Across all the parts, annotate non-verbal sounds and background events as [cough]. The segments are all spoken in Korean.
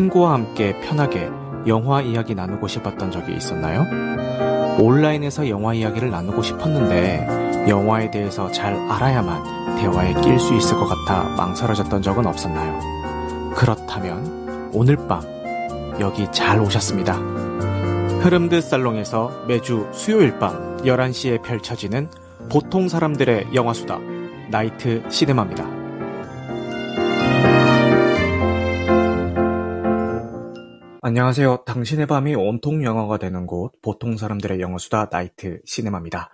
친구와 함께 편하게 영화 이야기 나누고 싶었던 적이 있었나요? 온라인에서 영화 이야기를 나누고 싶었는데 영화에 대해서 잘 알아야만 대화에 낄 수 있을 것 같아 망설여졌던 적은 없었나요? 그렇다면 오늘 밤 여기 잘 오셨습니다. 흐름드 살롱에서 매주 수요일 밤 11시에 펼쳐지는 보통 사람들의 영화수다 나이트 시네마입니다. 안녕하세요. 당신의 밤이 온통 영화가 되는 곳, 보통 사람들의 영화수다 나이트 시네마입니다.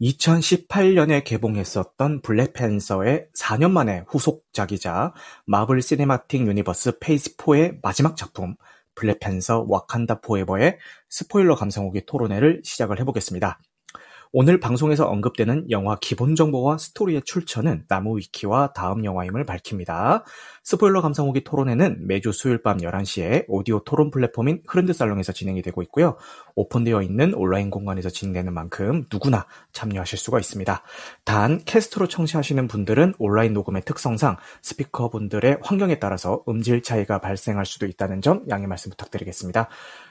2018년에 개봉했었던 블랙팬서의 4년 만에 후속작이자 마블 시네마틱 유니버스 Phase 4의 마지막 작품, 블랙팬서 와칸다 포에버의 스포일러 감상 후기 토론회를 시작을 해보겠습니다. 오늘 방송에서 언급되는 영화 기본 정보와 스토리의 출처는 나무위키와 다음 영화임을 밝힙니다. 스포일러 감상 후기 토론회는 매주 수요일 밤 11시에 오디오 토론 플랫폼인 흐른드 살롱에서 진행이 되고 있고요. 오픈되어 있는 온라인 공간에서 진행되는 만큼 누구나 참여하실 수가 있습니다. 단 캐스트로 청취하시는 분들은 온라인 녹음의 특성상 스피커분들의 환경에 따라서 음질 차이가 발생할 수도 있다는 점 양해 말씀 부탁드리겠습니다.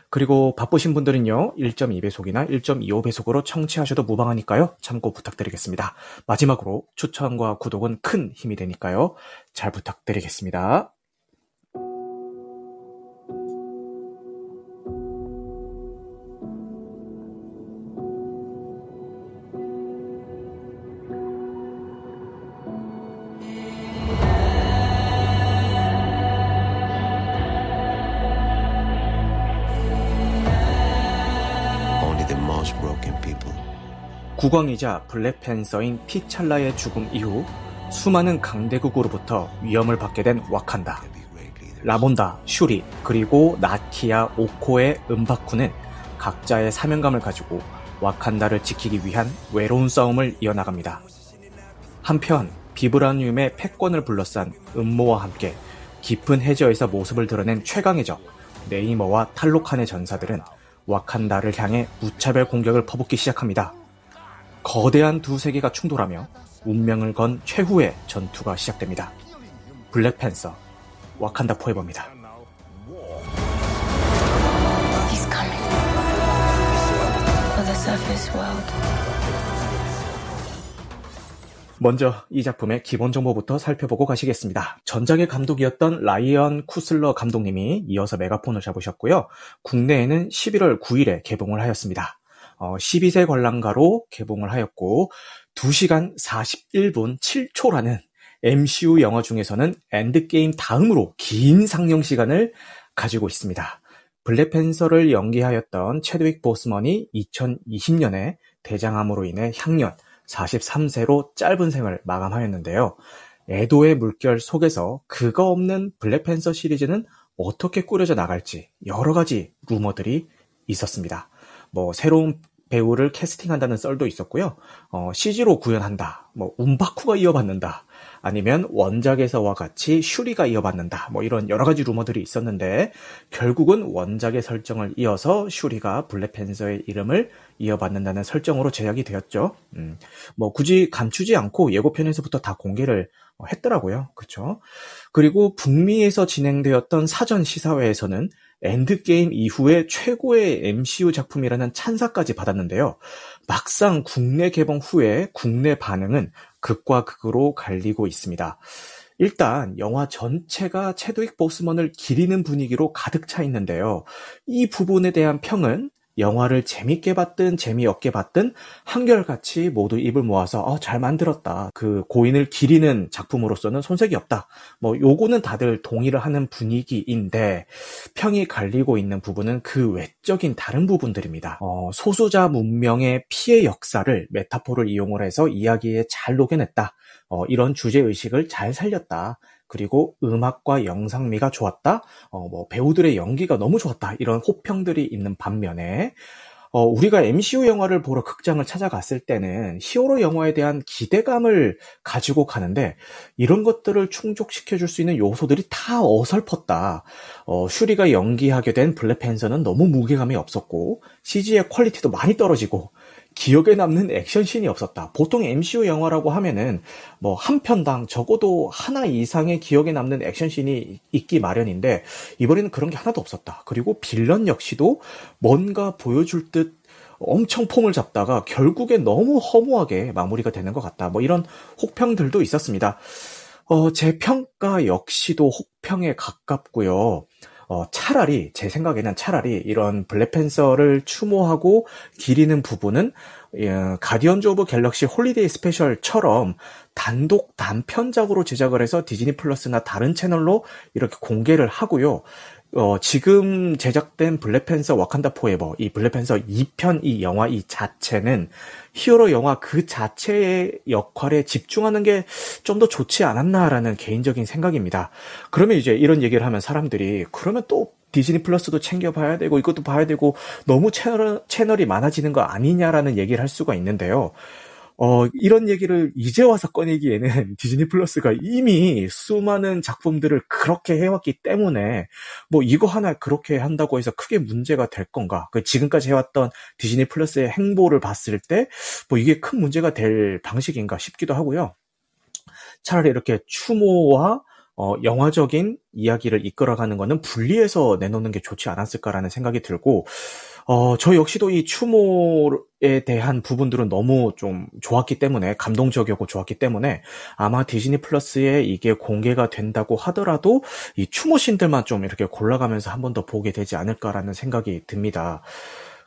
그리고 바쁘신 분들은요, 1.2배속이나 1.25배속으로 청취하셔도 무방하니까요, 참고 부탁드리겠습니다. 마지막으로 추천과 구독은 큰 힘이 되니까요, 잘 부탁드리겠습니다. 국왕이자 블랙팬서인 피찰라의 죽음 이후 수많은 강대국으로부터 위험을 받게 된 와칸다. 라본다, 슈리, 그리고 나키아, 오코의 은바쿠는 각자의 사명감을 가지고 와칸다를 지키기 위한 외로운 싸움을 이어나갑니다. 한편 비브라늄의 패권을 불러싼 음모와 함께 깊은 해저에서 모습을 드러낸 최강의 적 네이머와 탈로칸의 전사들은 와칸다를 향해 무차별 공격을 퍼붓기 시작합니다. 거대한 두 세계가 충돌하며 운명을 건 최후의 전투가 시작됩니다. 블랙팬서, 와칸다 포에버입니다. 먼저 이 작품의 기본 정보부터 살펴보고 가시겠습니다. 전작의 감독이었던 라이언 쿠슬러 감독님이 이어서 메가폰을 잡으셨고요. 국내에는 11월 9일에 개봉을 하였습니다. 어, 12세 관람가로 개봉을 하였고 2시간 41분 7초라는 MCU 영화 중에서는 엔드게임 다음으로 긴 상영 시간을 가지고 있습니다. 블랙팬서를 연기하였던 채드윅 보스먼이 2020년에 대장암으로 인해 향년 43세로 짧은 생을 마감하였는데요. 애도의 물결 속에서 그가 없는 블랙팬서 시리즈는 어떻게 꾸려져 나갈지 여러 가지 루머들이 있었습니다. 뭐 새로운 배우를 캐스팅한다는 썰도 있었고요. 어, CG로 구현한다. 뭐 움바쿠가 이어받는다. 아니면 원작에서와 같이 슈리가 이어받는다. 뭐 이런 여러 가지 루머들이 있었는데 결국은 원작의 설정을 이어서 슈리가 블랙팬서의 이름을 이어받는다는 설정으로 제작이 되었죠. 음, 뭐 굳이 감추지 않고 예고편에서부터 다 공개를 했더라고요. 그렇죠? 그리고 북미에서 진행되었던 사전 시사회에서는 엔드게임 이후에 최고의 MCU 작품이라는 찬사까지 받았는데요. 막상 국내 개봉 후에 국내 반응은 극과 극으로 갈리고 있습니다. 일단 영화 전체가 채드윅 보스먼을 기리는 분위기로 가득 차 있는데요. 이 부분에 대한 평은 영화를 재밌게 봤든 재미없게 봤든 한결같이 모두 입을 모아서 어, 잘 만들었다. 그 고인을 기리는 작품으로서는 손색이 없다. 뭐 요거는 다들 동의를 하는 분위기인데 평이 갈리고 있는 부분은 그 외적인 다른 부분들입니다. 어, 소수자 문명의 피해 역사를 메타포를 이용을 해서 이야기에 잘 녹여냈다. 어, 이런 주제 의식을 잘 살렸다. 그리고 음악과 영상미가 좋았다. 어, 뭐 배우들의 연기가 너무 좋았다. 이런 호평들이 있는 반면에 어, 우리가 MCU 영화를 보러 극장을 찾아갔을 때는 히어로 영화에 대한 기대감을 가지고 가는데 이런 것들을 충족시켜줄 수 있는 요소들이 다 어설펐다. 어, 슈리가 연기하게 된 블랙팬서는 너무 무게감이 없었고 CG의 퀄리티도 많이 떨어지고 기억에 남는 액션씬이 없었다. 보통 MCU 영화라고 하면은 뭐 한 편당 적어도 하나 이상의 기억에 남는 액션씬이 있기 마련인데 이번에는 그런 게 하나도 없었다. 그리고 빌런 역시도 뭔가 보여줄 듯 엄청 폼을 잡다가 결국에 너무 허무하게 마무리가 되는 것 같다. 뭐 이런 혹평들도 있었습니다. 어, 제 평가 역시도 혹평에 가깝고요. 어, 차라리 제 생각에는 차라리 이런 블랙팬서를 추모하고 기리는 부분은 예, 가디언즈 오브 갤럭시 홀리데이 스페셜처럼 단독 단편작으로 제작을 해서 디즈니 플러스나 다른 채널로 이렇게 공개를 하고요. 어, 지금 제작된 블랙팬서 와칸다 포에버, 이 블랙팬서 2편 이 영화 이 자체는 히어로 영화 그 자체의 역할에 집중하는 게 좀 더 좋지 않았나라는 개인적인 생각입니다. 그러면 이제 이런 얘기를 하면 사람들이 그러면 또 디즈니 플러스도 챙겨봐야 되고 이것도 봐야 되고 너무 채널, 채널이 많아지는 거 아니냐라는 얘기를 할 수가 있는데요. 어, 이런 얘기를 이제 와서 꺼내기에는 [laughs] 디즈니 플러스가 이미 수많은 작품들을 그렇게 해왔기 때문에 뭐 이거 하나 그렇게 한다고 해서 크게 문제가 될 건가? 그 지금까지 해왔던 디즈니 플러스의 행보를 봤을 때 뭐 이게 큰 문제가 될 방식인가 싶기도 하고요. 차라리 이렇게 추모와 어, 영화적인 이야기를 이끌어가는 거는 분리해서 내놓는 게 좋지 않았을까라는 생각이 들고, 어, 저 역시도 이 추모에 대한 부분들은 너무 좀 좋았기 때문에, 감동적이었고 좋았기 때문에, 아마 디즈니 플러스에 이게 공개가 된다고 하더라도, 이 추모 신들만 좀 이렇게 골라가면서 한 번 더 보게 되지 않을까라는 생각이 듭니다.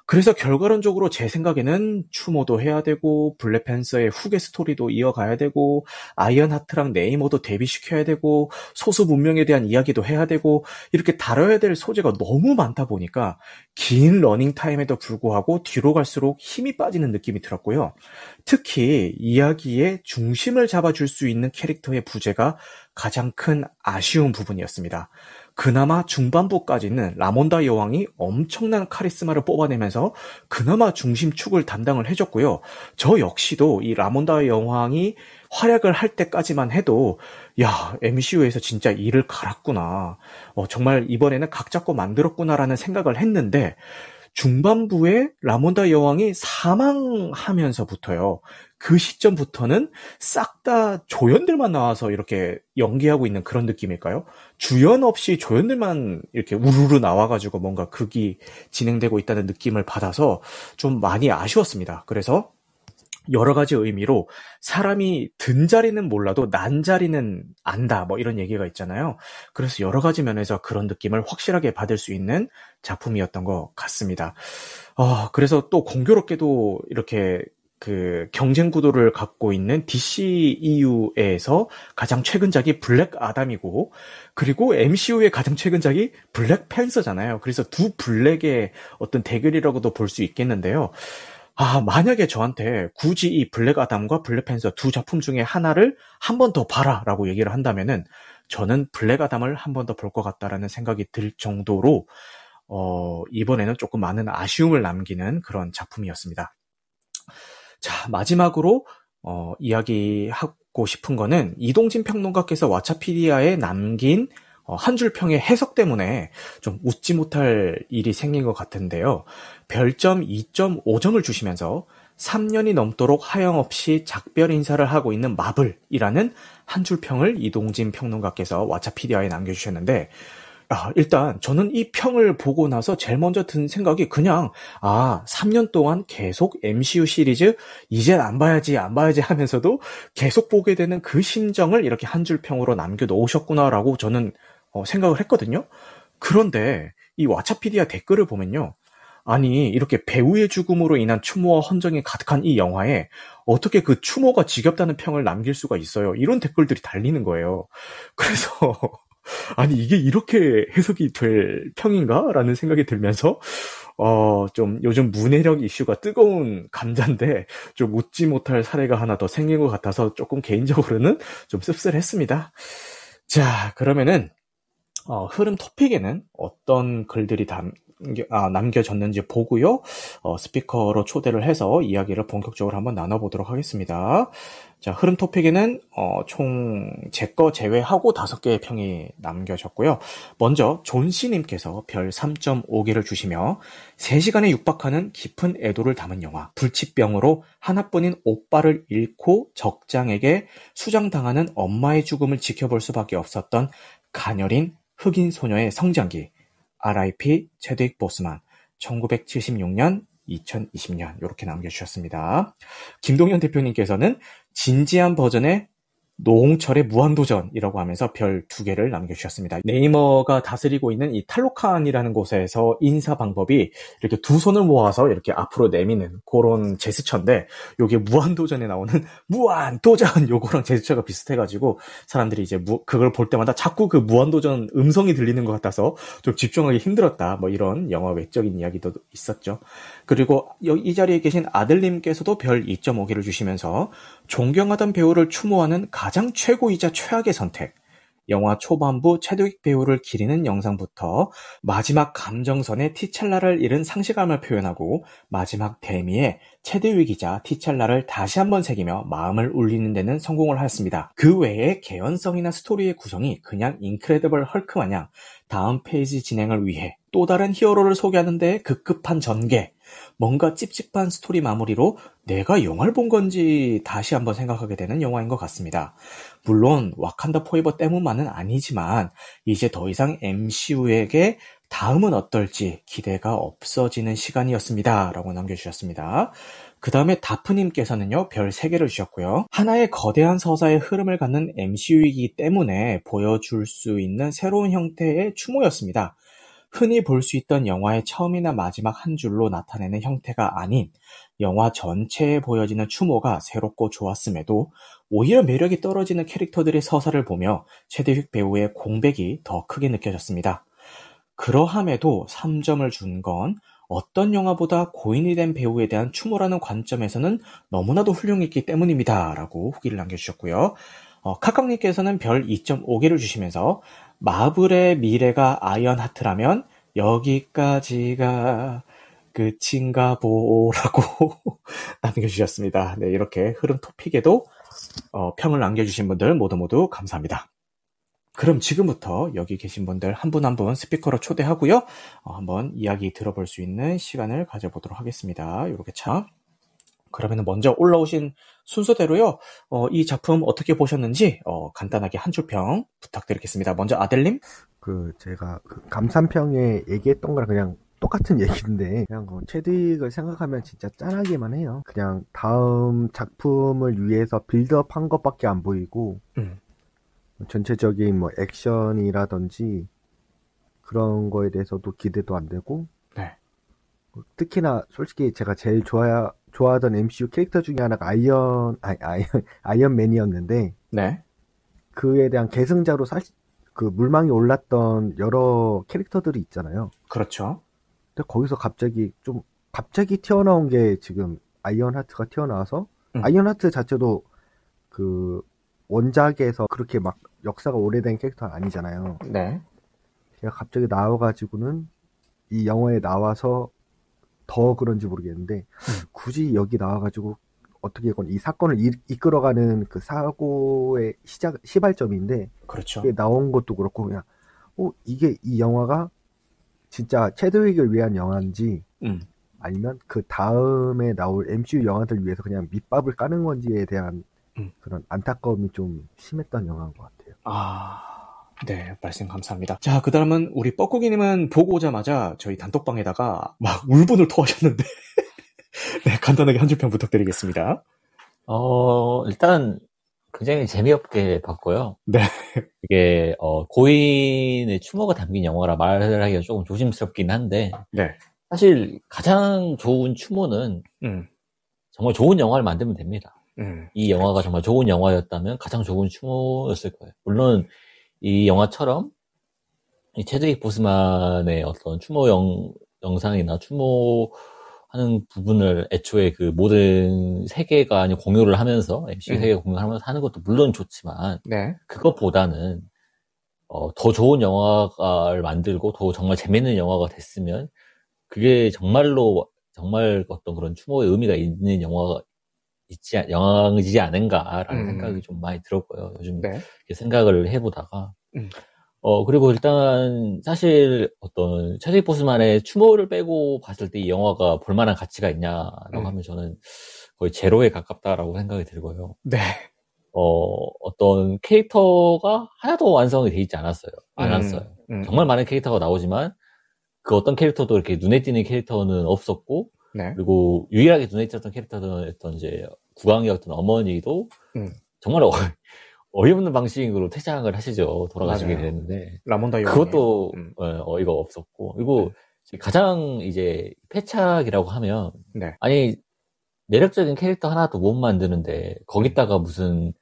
그래서 결과론적으로 제 생각에는 추모도 해야 되고 블랙팬서의 후계 스토리도 이어가야 되고 아이언하트랑 네이머도 데뷔시켜야 되고 소수 문명에 대한 이야기도 해야 되고 이렇게 다뤄야 될 소재가 너무 많다 보니까 긴 러닝 타임에도 불구하고 뒤로 갈수록 힘이 빠지는 느낌이 들었고요. 특히 이야기의 중심을 잡아줄 수 있는 캐릭터의 부재가 가장 큰 아쉬운 부분이었습니다. 그나마 중반부까지는 라몬다 여왕이 엄청난 카리스마를 뽑아내면서 그나마 중심축을 담당을 해줬고요. 저 역시도 이 라몬다 여왕이 활약을 할 때까지만 해도 야 MCU에서 진짜 일을 갈았구나. 어, 정말 이번에는 각 잡고 만들었구나라는 생각을 했는데 중반부에 라몬다 여왕이 사망하면서부터요. 그 시점부터는 싹 다 조연들만 나와서 이렇게 연기하고 있는 그런 느낌일까요? 주연 없이 조연들만 이렇게 우르르 나와가지고 뭔가 극이 진행되고 있다는 느낌을 받아서 좀 많이 아쉬웠습니다. 그래서 여러 가지 의미로 사람이 든 자리는 몰라도 난 자리는 안다 뭐 이런 얘기가 있잖아요. 그래서 여러 가지 면에서 그런 느낌을 확실하게 받을 수 있는 작품이었던 것 같습니다. 어, 그래서 또 공교롭게도 이렇게 그 경쟁 구도를 갖고 있는 DCEU에서 가장 최근작이 블랙 아담이고 그리고 MCU의 가장 최근작이 블랙 팬서잖아요. 그래서 두 블랙의 어떤 대결이라고도 볼 수 있겠는데요. 아, 만약에 저한테 굳이 이 블랙 아담과 블랙 팬서 두 작품 중에 하나를 한 번 더 봐라라고 얘기를 한다면은 저는 블랙 아담을 한 번 더 볼 것 같다라는 생각이 들 정도로 어, 이번에는 조금 많은 아쉬움을 남기는 그런 작품이었습니다. 자, 마지막으로 어, 이야기하고 싶은 거는 이동진 평론가께서 와차피디아에 남긴 어, 한줄 평의 해석 때문에 좀 웃지 못할 일이 생긴 것 같은데요. 별점 2.5점을 주시면서 3년이 넘도록 하염없이 작별 인사를 하고 있는 마블이라는 한 줄 평을 이동진 평론가께서 와차피디아에 남겨주셨는데 아, 일단 저는 이 평을 보고 나서 제일 먼저 든 생각이 그냥 아 3년 동안 계속 MCU 시리즈 이젠 안 봐야지 안 봐야지 하면서도 계속 보게 되는 그 심정을 이렇게 한 줄 평으로 남겨 놓으셨구나라고 저는 어, 생각을 했거든요. 그런데 이 와차피디아 댓글을 보면요. 아니 이렇게 배우의 죽음으로 인한 추모와 헌정이 가득한 이 영화에 어떻게 그 추모가 지겹다는 평을 남길 수가 있어요? 이런 댓글들이 달리는 거예요. 그래서 아니 이게 이렇게 해석이 될 평인가? 라는 생각이 들면서 어, 좀 요즘 문해력 이슈가 뜨거운 감자인데 좀 웃지 못할 사례가 하나 더 생긴 것 같아서 조금 개인적으로는 좀 씁쓸했습니다. 자, 그러면은 어, 흐름 토픽에는 어떤 글들이 담, 아, 남겨졌는지 보고요. 어, 스피커로 초대를 해서 이야기를 본격적으로 한번 나눠보도록 하겠습니다. 자, 흐름 토픽에는 어, 총제 거 제외하고 다섯 개의 평이 남겨졌고요. 먼저 존씨님께서 별 3.5개를 주시며 3시간에 육박하는 깊은 애도를 담은 영화 불치병으로 하나뿐인 오빠를 잃고 적장에게 수장당하는 엄마의 죽음을 지켜볼 수밖에 없었던 가녀린 흑인 소녀의 성장기 RIP 체드윅 보스만 1976년 2020년 이렇게 남겨주셨습니다. 김동현 대표님께서는 진지한 버전의 노홍철의 무한도전이라고 하면서 별 두 개를 남겨주셨습니다. 네이머가 다스리고 있는 이 탈로칸이라는 곳에서 인사 방법이 이렇게 두 손을 모아서 이렇게 앞으로 내미는 그런 제스처인데 요게 무한도전에 나오는 [laughs] 무한도전 요거랑 제스처가 비슷해가지고 사람들이 이제 무, 그걸 볼 때마다 자꾸 그 무한도전 음성이 들리는 것 같아서 좀 집중하기 힘들었다 뭐 이런 영화 외적인 이야기도 있었죠. 그리고 이 자리에 계신 아들님께서도 별 2.5개를 주시면서 존경하던 배우를 추모하는 가장 최고이자 최악의 선택. 영화 초반부 체드윅 배우를 기리는 영상부터 마지막 감정선에 티찰라를 잃은 상실감을 표현하고 마지막 데미에 체드윅이자 티찰라를 다시 한번 새기며 마음을 울리는 데는 성공을 하였습니다. 그 외에 개연성이나 스토리의 구성이 그냥 인크레더블 헐크 마냥 다음 페이지 진행을 위해 또 다른 히어로를 소개하는 데 급급한 전개, 뭔가 찝찝한 스토리 마무리로 내가 영화를 본 건지 다시 한번 생각하게 되는 영화인 것 같습니다. 물론 와칸다 포에버 때문만은 아니지만 이제 더 이상 MCU에게 다음은 어떨지 기대가 없어지는 시간이었습니다. 라고 남겨주셨습니다. 그 다음에 다프님께서는요, 별 3개를 주셨고요. 하나의 거대한 서사의 흐름을 갖는 MCU이기 때문에 보여줄 수 있는 새로운 형태의 추모였습니다. 흔히 볼 수 있던 영화의 처음이나 마지막 한 줄로 나타내는 형태가 아닌 영화 전체에 보여지는 추모가 새롭고 좋았음에도 오히려 매력이 떨어지는 캐릭터들의 서사를 보며 최대휘 배우의 공백이 더 크게 느껴졌습니다. 그러함에도 3점을 준 건 어떤 영화보다 고인이 된 배우에 대한 추모라는 관점에서는 너무나도 훌륭했기 때문입니다. 라고 후기를 남겨주셨고요. 어, 카카님께서는 별 2.5개를 주시면서 마블의 미래가 아이언하트라면 여기까지가 끝인가 보라고 [laughs] 남겨주셨습니다. 네, 이렇게 흐름 토픽에도 어, 평을 남겨주신 분들 모두 모두 감사합니다. 그럼 지금부터 여기 계신 분들 한 분 한분 스피커로 초대하고요. 어, 한번 이야기 들어볼 수 있는 시간을 가져보도록 하겠습니다. 이렇게 참. 그러면 먼저 올라오신 순서대로요. 어, 이 작품 어떻게 보셨는지 어, 간단하게 한 줄 평 부탁드리겠습니다. 먼저 아델님. 그 제가 그 감상평에 얘기했던 거랑 그냥 똑같은 [laughs] 얘기인데 그냥 뭐 채드윅을 생각하면 진짜 짠하기만 해요. 그냥 다음 작품을 위해서 빌드업한 것밖에 안 보이고 음. 전체적인 뭐 액션이라든지 그런 거에 대해서도 기대도 안 되고 네. 특히나 솔직히 제가 제일 좋아 좋아하던 MCU 캐릭터 중에 하나가 아이언 아이, 아이언 [laughs] 아이언맨이었는데 네. 그에 대한 계승자로 사실 그 물망에 올랐던 여러 캐릭터들이 있잖아요. 그렇죠. 근데 거기서 갑자기 좀 갑자기 튀어나온 게 지금 아이언 하트가 튀어나와서 음. 아이언 하트 자체도 그 원작에서 그렇게 막 역사가 오래된 캐릭터가 아니잖아요. 네. 제가 갑자기 나와가지고는 이 영화에 나와서 더 그런지 모르겠는데 음. 굳이 여기 나와가지고 어떻게 건 이 사건을 이, 이끌어가는 그 사고의 시작 시발점인데 그렇죠. 나온 것도 그렇고 그냥 어 이게 이 영화가 진짜 체드윅을 위한 영화인지 음. 아니면 그 다음에 나올 MCU 영화들 위해서 그냥 밑밥을 까는 건지에 대한 음. 그런 안타까움이 좀 심했던 영화인 것 같아요. 아. 네, 말씀 감사합니다. 자, 그 다음은 우리 뻐꾸기님은 보고 오자마자 저희 단톡방에다가 막 울분을 토하셨는데, [laughs] 네, 간단하게 한 줄평 부탁드리겠습니다. 어, 일단 굉장히 재미없게 봤고요. 네. 이게, 어, 고인의 추모가 담긴 영화라 말을 하기가 조금 조심스럽긴 한데, 네. 사실 가장 좋은 추모는, 음. 정말 좋은 영화를 만들면 됩니다. 음. 이 영화가. 정말 좋은 영화였다면 가장 좋은 추모였을 거예요. 물론, 이 영화처럼 이 체드릭 보스만의 어떤 추모 영, 영상이나 추모하는 부분을 애초에 그 모든 세계관이 공유를 하면서 MC 음. 세계 공유하면서 하는 것도 물론 좋지만 네. 그것보다는 어, 더 좋은 영화를 만들고 더 정말 재밌는 영화가 됐으면 그게 정말로 정말 어떤 그런 추모의 의미가 있는 영화가 있지 영화이지 않은가라는 음. 생각이 좀 많이 들었고요. 요즘 네. 생각을 해보다가 음. 어 그리고 일단 사실 어떤 차지 보스만의 추모를 빼고 봤을 때 이 영화가 볼만한 가치가 있냐라고 음. 하면 저는 거의 제로에 가깝다라고 생각이 들고요. 네. 어 어떤 캐릭터가 하나도 완성이 돼 있지 않았어요. 않았어요. 음. 음. 정말 많은 캐릭터가 나오지만 그 어떤 캐릭터도 이렇게 눈에 띄는 캐릭터는 없었고 네. 그리고 유일하게 눈에 띄었던 캐릭터는 어떤 이제 국왕의 어떤 어머니도 음. 정말 어, 어이없는 방식으로 퇴장을 하시죠. 돌아가시게 맞아요. 됐는데 라몬다 그것도 음. 어, 이가 없었고 그리고 네. 가장 이제 패착이라고 하면 네. 아니 매력적인 캐릭터 하나도 못 만드는데 거기다가 무슨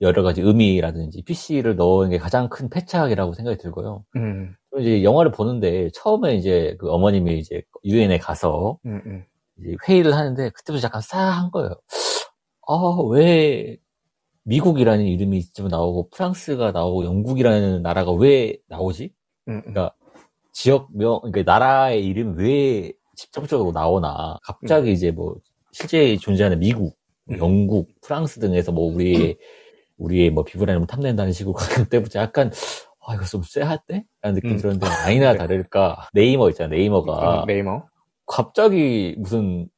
여러 가지 의미라든지 PC를 넣은 게 가장 큰 패착이라고 생각이 들고요. 음. 이제 영화를 보는데 처음에 이제 그 어머님이 이제 유엔에 가서 음, 음. 이제 회의를 하는데 그때부터 약간 싸한 거예요. 아, 왜 미국이라는 이름이 좀 나오고 프랑스가 나오고 영국이라는 나라가 왜 나오지? 음, 음. 그러니까 지역명, 그러니까 나라의 이름이 왜 직접적으로 나오나. 갑자기 음. 이제 뭐 실제 존재하는 미국, 영국, 프랑스 등에서 뭐 우리의 [clears throat] 우리의 뭐 비브라늄을 탐낸다는 식으로 가는 [laughs] 때부터 약간 아 이거 좀 쎄한데? 라는 느낌이 음. 들었는데 [laughs] 아니나 네. 다를까 네이머 있잖아 네이머가 음, 네이머 갑자기 무슨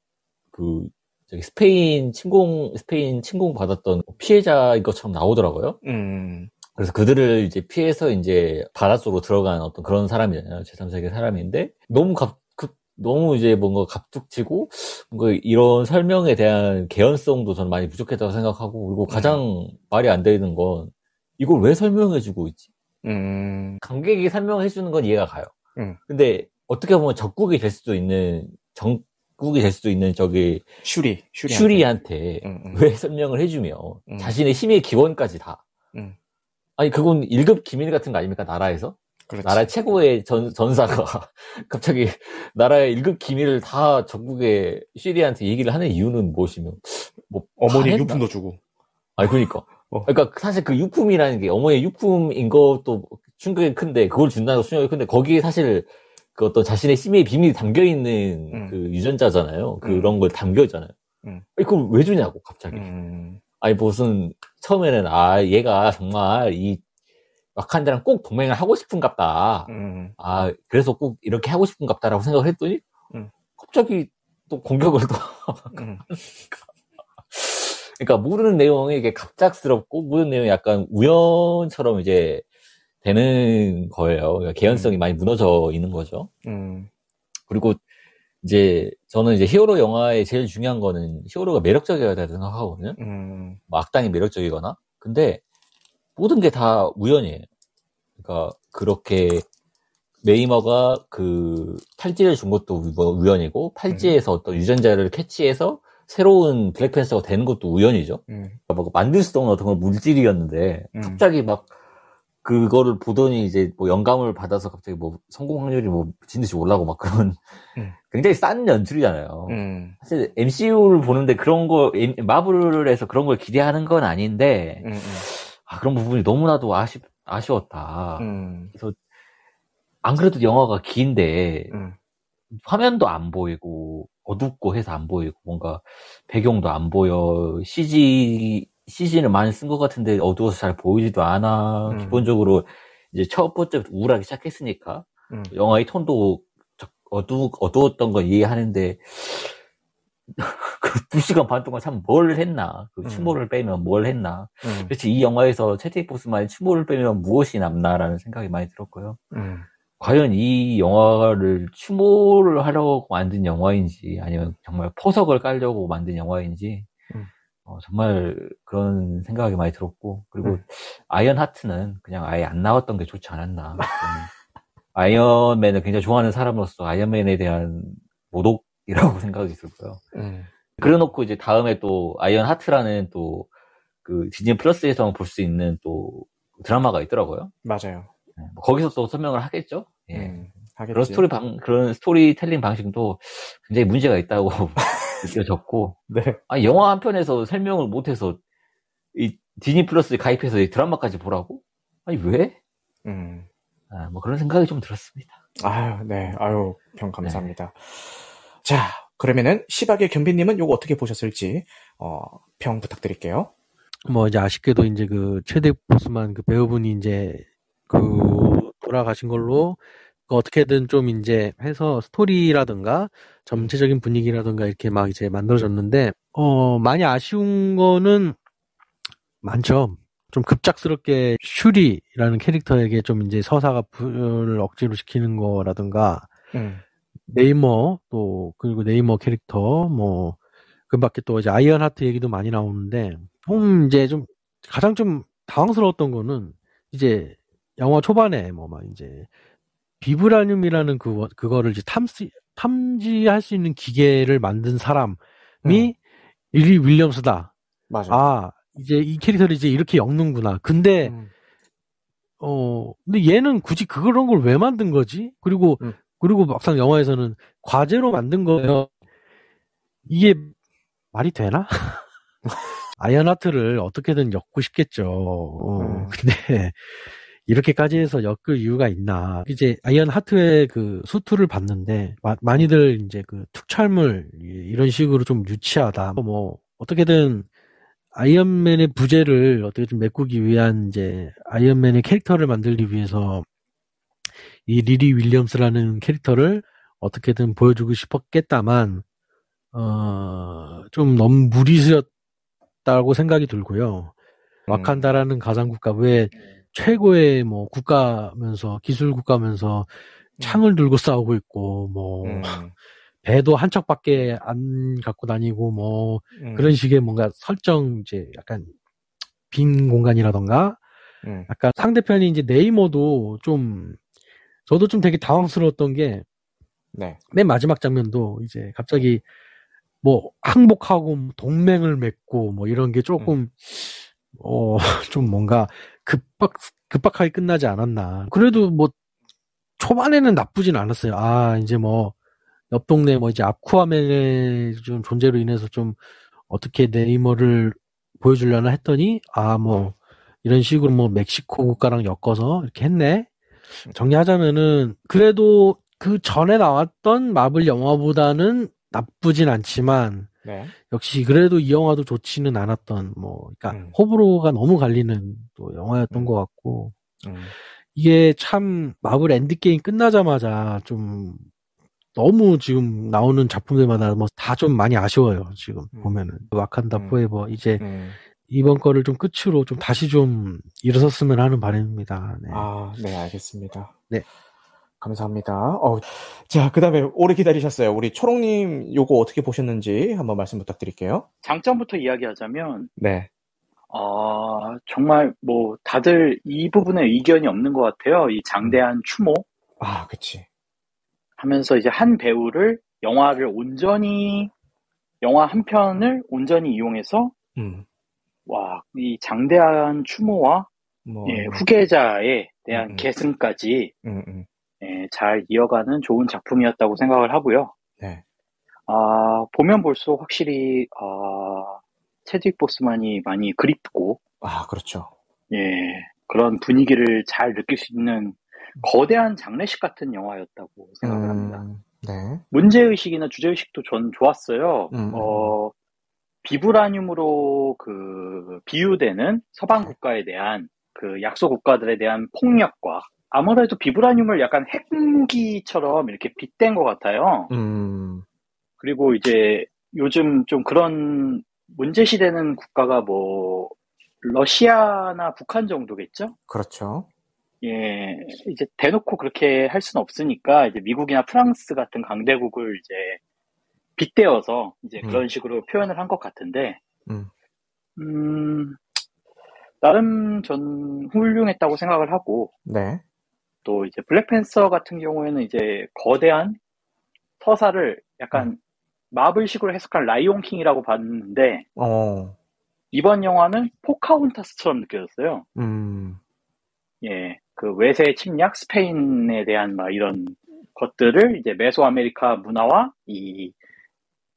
그 저기 스페인 침공 스페인 침공 받았던 피해자인 것처럼 나오더라고요. 음. 그래서 그들을 이제 피해서 이제 바닷속으로 들어간 어떤 그런 사람이잖아요. 제3세계 사람인데 너무 갑 그, 너무 이제 뭔가 갑툭치고 뭔가 이런 설명에 대한 개연성도 저는 많이 부족했다고 생각하고 그리고 가장 음. 말이 안 되는 건 이걸 왜 설명해주고 있지? 음. 관객이 설명해주는 건 이해가 가요. 음. 근데 어떻게 보면 적국이 될 수도 있는 정국이 될 수도 있는 저기 슈리 슈리한테, 슈리한테 음, 음. 왜 설명을 해주며 음. 자신의 힘의 기원까지 다. 음. 아니 그건 1급 기밀 같은 거 아닙니까 나라에서? 그렇지. 나라 최고의 전, 전사가 [laughs] 갑자기 나라의 1급 기밀을 다 전국의 슈리한테 얘기를 하는 이유는 무엇이며 뭐 어머니 유품도 주고 아니 그러니까 어. 그러니까 사실 그 유품이라는 게 어머니의 유품인 것도 충격이 큰데 그걸 준다는 거 충격이 큰데 거기에 사실 그 어떤 자신의 심의 비밀이 담겨 있는 음. 그 유전자잖아요. 그런 음. 걸 담겨 있잖아요. 음. 그걸 왜 주냐고 갑자기. 음. 아니 무슨 처음에는 아 얘가 정말 이 와칸다랑 꼭 동맹을 하고 싶은갑다. 음. 아 그래서 꼭 이렇게 하고 싶은갑다라고 생각을 했더니 음. 갑자기 또 공격을 또. [laughs] 그러니까 모르는 내용이 이게 갑작스럽고 모르는 내용이 약간 우연처럼 이제 되는 거예요. 그러니까 개연성이 음. 많이 무너져 있는 거죠. 음. 그리고 이제 저는 이제 히어로 영화의 제일 중요한 거는 히어로가 매력적이어야 된다고 생각하거든요. 음. 뭐 악당이 매력적이거나. 근데 모든 게 다 우연이에요. 그러니까 그렇게 메이머가 그 팔찌를 준 것도 우연이고 팔찌에서 음. 어떤 유전자를 캐치해서 새로운 블랙팬서가 되는 것도 우연이죠. 음. 막 만들 수 없는 어떤 물질이었는데 음. 갑자기 막 그거를 보더니 이제 뭐 영감을 받아서 갑자기 뭐 성공 확률이 뭐 미친 듯이 올라고 막 그런 음. [laughs] 굉장히 싼 연출이잖아요. 음. 사실 MCU를 보는데 그런 거 마블에서 그런 걸 기대하는 건 아닌데 음, 음. 아, 그런 부분이 너무나도 아쉽 아쉬웠다. 음. 그래서 안 그래도 영화가 긴데 화면도 안 보이고 어둡고 해서 안 보이고 뭔가 배경도 안 보여 CG CG를 많이 쓴 것 같은데 어두워서 잘 보이지도 않아 음. 기본적으로 이제 첫 번째부터 우울하게 시작했으니까 음. 영화의 톤도 어두 어두웠던 걸 이해하는데 [laughs] 그 두 시간 반 동안 참 뭘 했나 그 음. 추모를 빼면 뭘 했나 음. 그렇지 이 영화에서 채드윅 보스만의 추모를 빼면 무엇이 남나라는 생각이 많이 들었고요. 음. 과연 이 영화를 추모를 하려고 만든 영화인지 아니면 정말 포석을 깔려고 만든 영화인지 음. 어, 정말 그런 생각이 많이 들었고 그리고 음. 아이언 하트는 그냥 아예 안 나왔던 게 좋지 않았나 [laughs] 아이언맨을 굉장히 좋아하는 사람으로서 아이언맨에 대한 모독이라고 [laughs] 생각이 들고요 음. 그래놓고 이제 다음에 또 아이언 하트라는 또 그 디즈니 플러스에서 볼수 있는 또 드라마가 있더라고요 맞아요 네, 뭐 거기서 또 설명을 하겠죠. 예. 음, 그런 스토리 방, 그런 스토리텔링 방식도 굉장히 문제가 있다고 [laughs] 느껴졌고. 네. 아 영화 한 편에서 설명을 못해서 이 디즈니 플러스에 가입해서 이 드라마까지 보라고? 아니 왜? 음. 아, 뭐 그런 생각이 좀 들었습니다. 아유, 네. 아유, 평 감사합니다. 네. 자, 그러면은 시박의 겸비님은 요거 어떻게 보셨을지 어, 평 부탁드릴게요. 뭐 이제 아쉽게도 이제 그 최대 보스만 그 배우분이 이제 그 돌아가신 걸로 그 어떻게든 좀 이제 해서 스토리라든가 전체적인 분위기라든가 이렇게 막 이제 만들어졌는데 어 많이 아쉬운 거는 많죠. 좀 급작스럽게 슈리라는 캐릭터에게 좀 이제 서사가 부여를 억지로 시키는 거라든가 음. 네이머 또 그리고 네이머 캐릭터 뭐 그밖에 또 이제 아이언 하트 얘기도 많이 나오는데 좀 이제 좀 가장 좀 당황스러웠던 거는 이제 영화 초반에 뭐 막 이제 비브라늄이라는 그 그거를 이제 탐지 탐지할 수 있는 기계를 만든 사람이 음. 리리 윌리엄스다. 맞아. 아 이제 이 캐릭터를 이제 이렇게 엮는구나. 근데 음. 어 근데 얘는 굳이 그런 걸 왜 만든 거지? 그리고 음. 그리고 막상 영화에서는 과제로 만든 거예요. 이게 말이 되나? [laughs] 아이언하트를 어떻게든 엮고 싶겠죠. 어, 음. 근데 이렇게까지 해서 엮을 이유가 있나? 이제 아이언 하트의 그 수트를 봤는데 마, 많이들 이제 그 특촬물 이런 식으로 좀 유치하다. 뭐 어떻게든 아이언맨의 부재를 어떻게 좀 메꾸기 위한 이제 아이언맨의 캐릭터를 만들기 위해서 이 리리 윌리엄스라는 캐릭터를 어떻게든 보여주고 싶었겠다만 어, 좀 너무 무리수였다고 생각이 들고요. 음. 와칸다라는 가상국가 왜 최고의 뭐 국가면서 기술 국가면서 창을 들고 싸우고 있고 뭐 음. [laughs] 배도 한 척밖에 안 갖고 다니고 뭐 음. 그런 식의 뭔가 설정 이제 약간 빈 공간이라던가 음. 약간 상대편이 이제 네이머도 좀 저도 좀 되게 당황스러웠던 게 네. 맨 마지막 장면도 이제 갑자기 뭐 항복하고 동맹을 맺고 뭐 이런 게 조금 음. [laughs] 어좀 뭔가 급박 급박하게 끝나지 않았나. 그래도 뭐 초반에는 나쁘진 않았어요. 아 이제 뭐 옆 동네 뭐 이제 아쿠아맨의 좀 존재로 인해서 좀 어떻게 네이머를 보여주려나 했더니 아 뭐 이런 식으로 뭐 멕시코 국가랑 엮어서 이렇게 했네. 정리하자면은 그래도 그 전에 나왔던 마블 영화보다는 나쁘진 않지만 네. 역시 그래도 이 영화도 좋지는 않았던 뭐 그러니까 음. 호불호가 너무 갈리는 또 영화였던 음. 것 같고 음. 이게 참 마블 엔드게임 끝나자마자 좀 너무 지금 나오는 작품들마다 뭐 다 좀 많이 아쉬워요 지금 음. 보면은 와칸다 음. 포에버 이제 음. 이번 거를 좀 끝으로 좀 다시 좀 일어섰으면 하는 바람입니다. 네. 아, 네, 알겠습니다. 네. 감사합니다. 어, 자, 그 다음에 오래 기다리셨어요. 우리 초롱님 요거 어떻게 보셨는지 한번 말씀 부탁드릴게요. 장점부터 이야기하자면, 네. 어, 정말 뭐 다들 이 부분에 의견이 없는 것 같아요. 이 장대한 추모. 아, 그치. 하면서 이제 한 배우를 영화를 온전히, 영화 한 편을 온전히 이용해서, 음. 와, 이 장대한 추모와 뭐... 예, 후계자에 대한 음, 음. 계승까지 음, 음. 예, 잘 이어가는 좋은 작품이었다고 생각을 하고요. 네. 아, 보면 볼수록 확실히 아, 체드윅 보스만이 많이 그립고 아, 그렇죠. 예, 그런 분위기를 잘 느낄 수 있는 거대한 장례식 같은 영화였다고 생각을 음, 합니다. 네. 문제의식이나 주제의식도 전 좋았어요. 음, 음. 어, 비브라늄으로 그 비유되는 서방 네. 국가에 대한 그 약소 국가들에 대한 폭력과 아무래도 비브라늄을 약간 핵무기처럼 이렇게 빗댄 것 같아요. 음. 그리고 이제 요즘 좀 그런 문제시되는 국가가 뭐 러시아나 북한 정도겠죠? 그렇죠. 예, 이제 대놓고 그렇게 할 수는 없으니까 이제 미국이나 프랑스 같은 강대국을 이제 빗대어서 이제 음. 그런 식으로 표현을 한 것 같은데, 음. 음, 나름 전 훌륭했다고 생각을 하고, 네. 또 이제 블랙팬서 같은 경우에는 이제 거대한 서사를 약간 음. 마블식으로 해석한 라이온 킹이라고 봤는데 어. 이번 영화는 포카혼타스처럼 느껴졌어요. 음. 예, 그 외세 침략 스페인에 대한 막 이런 것들을 이제 메소 아메리카 문화와 이